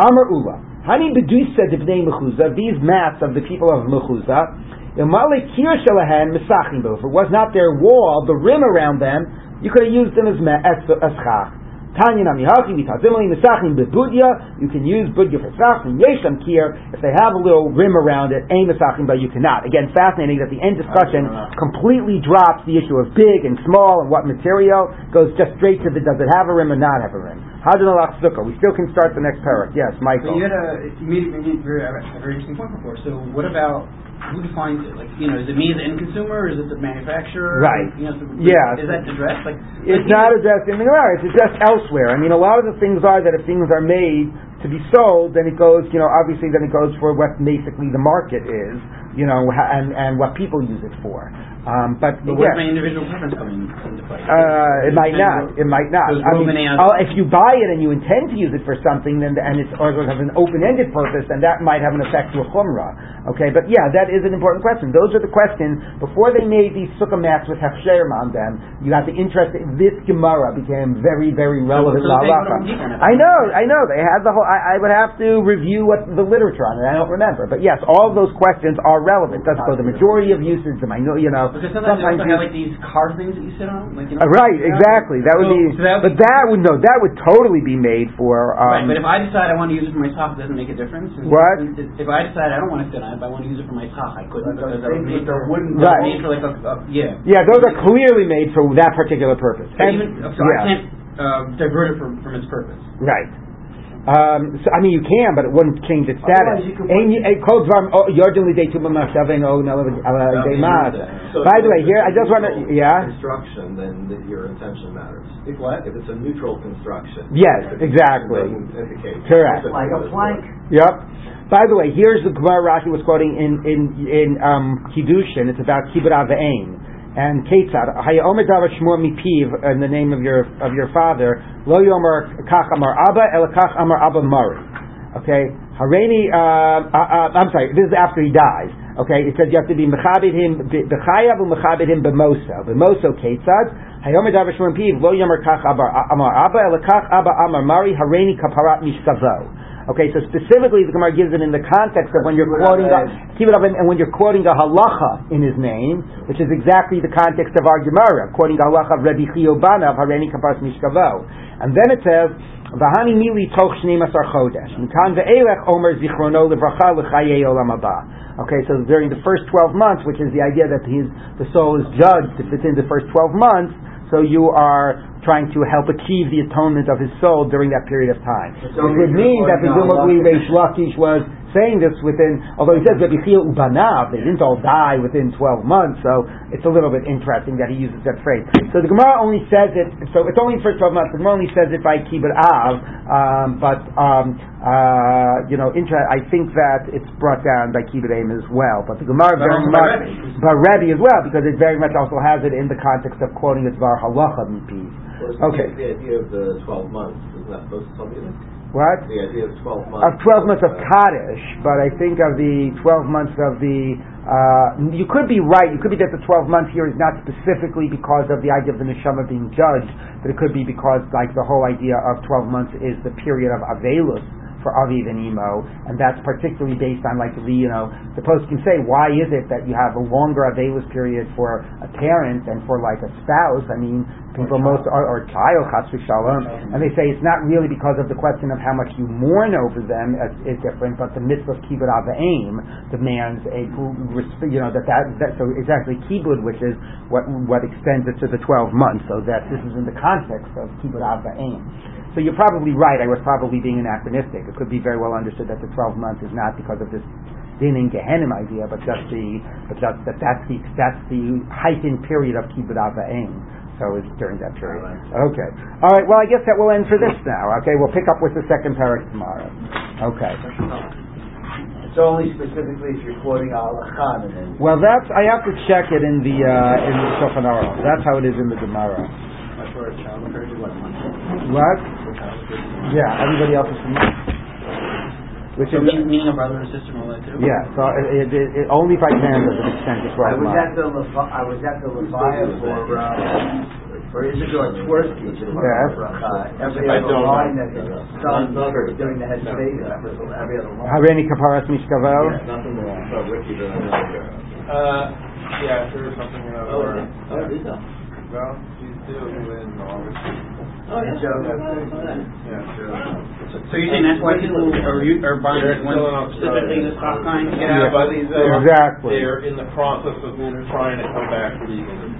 Amar Ula. Hani beduisa dibnei mechuza, these mats of the people of mechuza, imale kir shalahan misachim If it was not their wall, the rim around them, you could have used them as, as, as. Tanya namihachi vitazimali misachim bebudya. You can use budya for and yesham kir if they have a little rim around it. Aim misachim, but you cannot. Again, fascinating that the end discussion completely drops the issue of big and small and what material goes just straight to the does it have a rim or not have a rim. Hadran alach sukkah. We still can start the next parak. Yes, Michael. you had a you made, you made a very, a very interesting point before. So what about who defines it? Like you know, is it me as the end consumer, or is it the manufacturer? Right. You know, so Yeah. Is that addressed? Like It's like, not addressed in the Gemara. It's addressed elsewhere. I mean, a lot of the things are that if things are made to be sold, then it goes, you know, obviously then it goes for what basically the market is, you know, and and what people use it for. Um, but But where's my individual preference coming into play? uh, it might not. It might not. I mean, oh, if you buy it and you intend to use it for something, then and it's or has an open-ended purpose, then that might have an effect to a chumrah. Okay, but yeah, that is an important question. Those are the questions before they made these sukkah mats with hafsherim on them. You got the interest. This Gemara became very, very relevant. so they la put halacha. them deep on it. I know, I know. They had the whole. I, I would have to review what the literature on it. I don't remember, but yes, all of those questions are relevant. It go the majority of uses? The minor, you know, Because sometimes, you also you- have like these car things that you sit on, like you know. uh, right, exactly. That would So- be, so that would but that would no, that would totally be made for. Right, Um, but if I decide I want to use it for my sock, it doesn't make a difference? Is- What? is- If I decide I don't want to sit on it, but I want to use it for my sock, I couldn't Like because those I was things made for, wooden that was Right. made for like a, a yeah. yeah, those are clearly made for that particular purpose. And- even so yeah. I can't uh, divert it from, from its purpose. Right. Um, so, I mean, you can, but it wouldn't change its status. Otherwise, you could And put- you- kol dvar- yodin lidei tu b'machshav ein ol nelav, dei mas. So By the way, here I just want to, yeah. Construction, then the, your intention matters. If what? If it's a neutral construction. Yes, exactly. indicate Correct. specifically Like a plank. Yep. By the way, here's the Gemara Rashi was quoting in in in um, Kiddushin. It's about kibbut avein and ketzad. Hayomer davar shmua mipiv in the name of your of your father. Lo yomer kach amar abba el kach amar abba mari. Okay. Hareini. Uh, uh, uh, I'm sorry. This is after he dies. Okay. It says you have to be mechabit him bechayav umechabit him b'moso. B'moso ketzad. Hayomer davar shmua mipiv. Lo yomer kach amar amar abba el kach abba amar mari. Hareini kaparat mishkavo. Okay, so specifically the Gemara gives it in the context of when you're quoting a, kibbud and when you're quoting a halacha in his name, which is exactly the context of our Gemara, quoting a halacha of Rabbi Chiyobana of Hareni Kapas Mishkavo. And then it says, Vahani mili toch shneim asar chodesh. Kan ve'elech omer zichrono levracha l'chaye olam haba. Okay, so during the first 12 months, which is the idea that his, the soul is judged within the first 12 months, so you are trying to help achieve the atonement of his soul during that period of time. So Which would mean that presumably. Reish Lakish was saying this within, although he says Rabbi Chia Ubanav, they didn't all die within 12 months, so it's a little bit interesting that he uses that phrase. So the Gemara only says it, so it's only the first 12 months, the Gemara only says it by Kibbud Av, um, but, um, uh, you know, inter- I think that it's brought down by Kibbud Aim as well, but the Gemara But very also by much, Rebbe. by Rebbe as well, because it very much also has it in the context of quoting it Var Halacha Mipi. Okay. The idea of the twelve months, is that supposed to tell me this? What? The idea of twelve months. of 12 months of Kaddish, but I think of the 12 months of the, uh, you could be right, you could be that the 12 months here is not specifically because of the idea of the neshama being judged, but it could be because like the whole idea of 12 months is the period of Avelus for Aviv and Emo, and that's particularly based on like the, you know, the post can say, why is it that you have a longer Avelus period for a parent and for like a spouse? I mean, people most, or, or child, chas v'shalom, and they say it's not really because of the question of how much you mourn over them is, is different, but the mitzvah of kibbud av aim demands a, you know, that that, that so it's actually kibbud, which is what what extends it to the 12 months, so that this is in the context of kibbud av aim. So you're probably right. I was probably being anachronistic. It could be very well understood that the 12 months is not because of this din in Gehenim idea, but just the, but just that that's the that's the heightened period of kibbud av aim. So it's during that period. Okay. All right. Well, I guess that will end for this now. Okay. We'll pick up with the second parak tomorrow. Okay. It's only specifically if you're quoting a halacha then. Well, that's I have to check it in the uh, in the Shulchan Aruch. That's how it is in the Gemara. That's where a child occurs, what, month? What? Yeah. Everybody else is familiar. Which So is meaning, meaning a brother and sister and all that too? yeah. So it, it, it, only if I can does it extend to I was at the Levi- I was at the Leviah for uh, for Isidore Twersky. Yes. Uh, every I other don't line know. that his No, no. son Not heard doing the head No. space, that was every other line. Hareni kaparas mishkavo. Yeah, nothing about Ricky that I. Uh, yeah, there was something in Oh, other. yeah. Oh, did? Well, she's due in August. Oh, yeah. Joe, that's it. yeah. Yeah. So you're saying that's why people are, are buying They're it one still in Australia. specifically this top time to get Yeah, out? but these are, Exactly. they're in the process of trying to come back legally,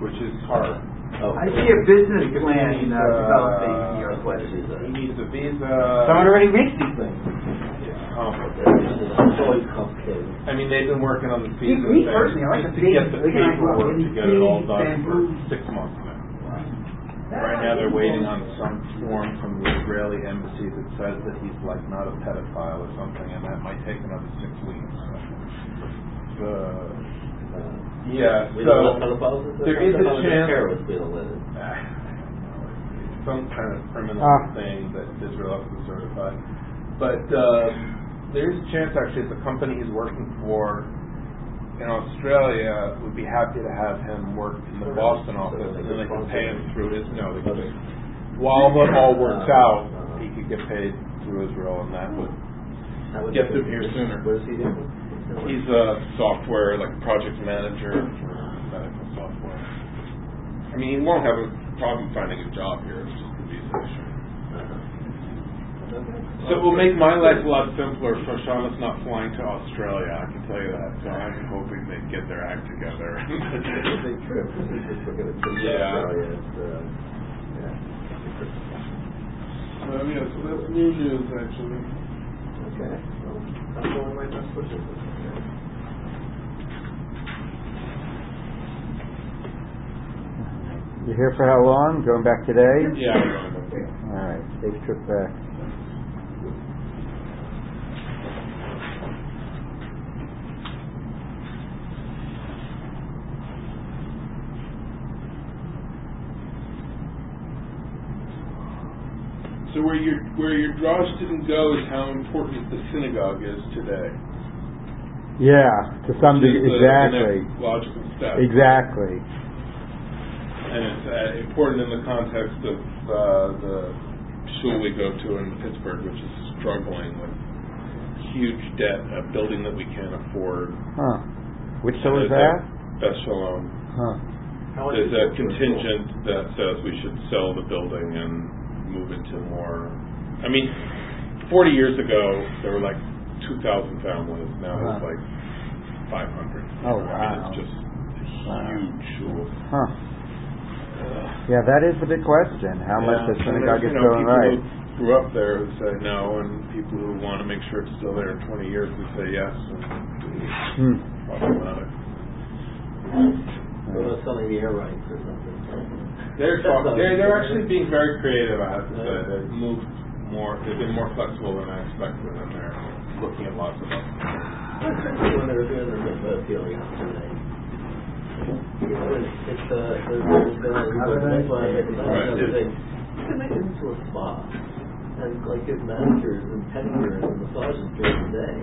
which is hard. I see a business Because plan he uh, needs, uh, developing here. What is He that? needs a visa. Someone already makes these things. It's complicated. It's always complicated. I mean, they've been working on the visa me thing personally, I like just the to get big- the big idea. paperwork to get it all done for six months now. Right now, they're waiting on some form from the Israeli embassy that says that he's like not a pedophile or something, and that might take another six weeks. So, Uh, yeah, We don't know so there is a chance- Terrorists being alleged. some kind of criminal Ah. thing that Israel has to certify. But um, there is a chance actually that the company he's working for in Australia would be happy to have him work in the Boston office, and then they can pay him through his. No, they could. While it all works out, he could get paid through Israel, and that would Get them here sooner. What does he do? He's a software, like project manager for medical software. I mean, he won't have a problem finding a job here. It's just the visa issue. So it will make my life a lot simpler for Shauna's not flying to Australia. I can tell you that. So I'm hoping they get their act together. *laughs* It's a trip. He's just looking at trips to Yeah. Australia. It's, uh, yeah. um, yeah, so that's new news actually. Okay. Well, I'm going my best wishes. You're here for how long? Going back today? Yeah, I'm going to. All right. Safe trip back. So where your where your drosh didn't go is how important the synagogue is today. Yeah, to some degree. the- the Exactly. logical step. Exactly. And it's uh, important in the context of uh, the shul we go to in Pittsburgh, which is struggling with huge debt, a building that we can't afford. Huh. Which show is that? a Beth Shalom. Huh. How much There's a contingent that says we should sell the building and move into more, I mean, forty years ago, there were like two thousand families, now there's Wow. like five hundred. Oh, I mean, wow. it's just a Wow. huge shul. Huh. Yeah, that is the big question. How much the synagogue is you know, going right? who Grew up there who say no, and people who want to make sure it's still there in twenty years who say yes, and Hmm. it's problematic. What about selling the air rights or something? They're talking, they're, they're actually being very creative, I have to say. They've moved more, they've been more flexible than I expected, and they're looking at lots of options. When they were doing their mitzvah appeal yesterday. You know, it's, it's, uh, there's, there's been like, Have a nice mitzvah, day. mitzvah, Right. and. You can make it into a spa. And like give manicures and pedicures and massages during the day.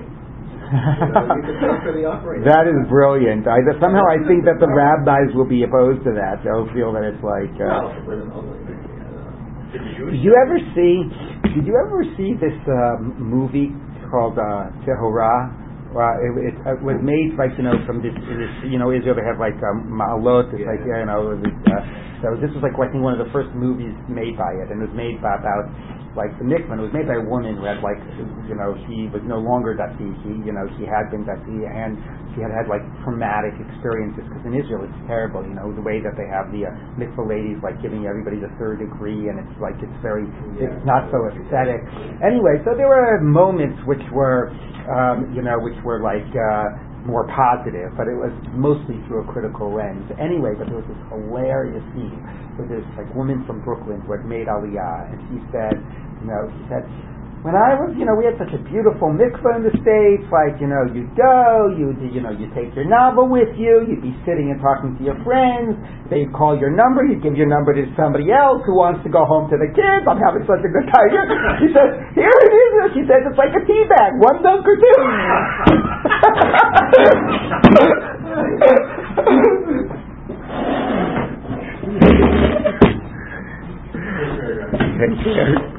*laughs* That is brilliant. I, somehow I think that the rabbis will be opposed to that. They'll feel that it's like. Uh, for women only, maybe, I don't did you ever see? Did you ever see this uh, movie called uh, Tehorah? Well, it, it, uh was made like you know from this, this you know Israel they have like um, ma'alot it's like yeah, you know this, uh, so this was like I think one of the first movies made by it and it was made by about like and it was made by a woman who had like you know she was no longer dati she you know she had been dati and she had had like traumatic experiences because in Israel it's terrible you know the way that they have the uh, mikvah ladies like giving everybody the third degree and it's like it's very it's not so aesthetic. Anyway so there were moments which were um, you know, which were like uh, more positive, but it was mostly through a critical lens. Anyway, but there was this hilarious scene with this like woman from Brooklyn who had made Aliyah, and she said, you know, she said, when I was, you know, we had such a beautiful mikvah in the States, like, you know, you'd go, you'd, you know, you'd take your novel with you, you'd be sitting and talking to your friends, they'd call your number, you'd give your number to somebody else who wants to go home to the kids, I'm having such a good time *laughs* here. She says, here it is, she says, it's like a tea bag, one dunk or two. *laughs* *laughs* Take care.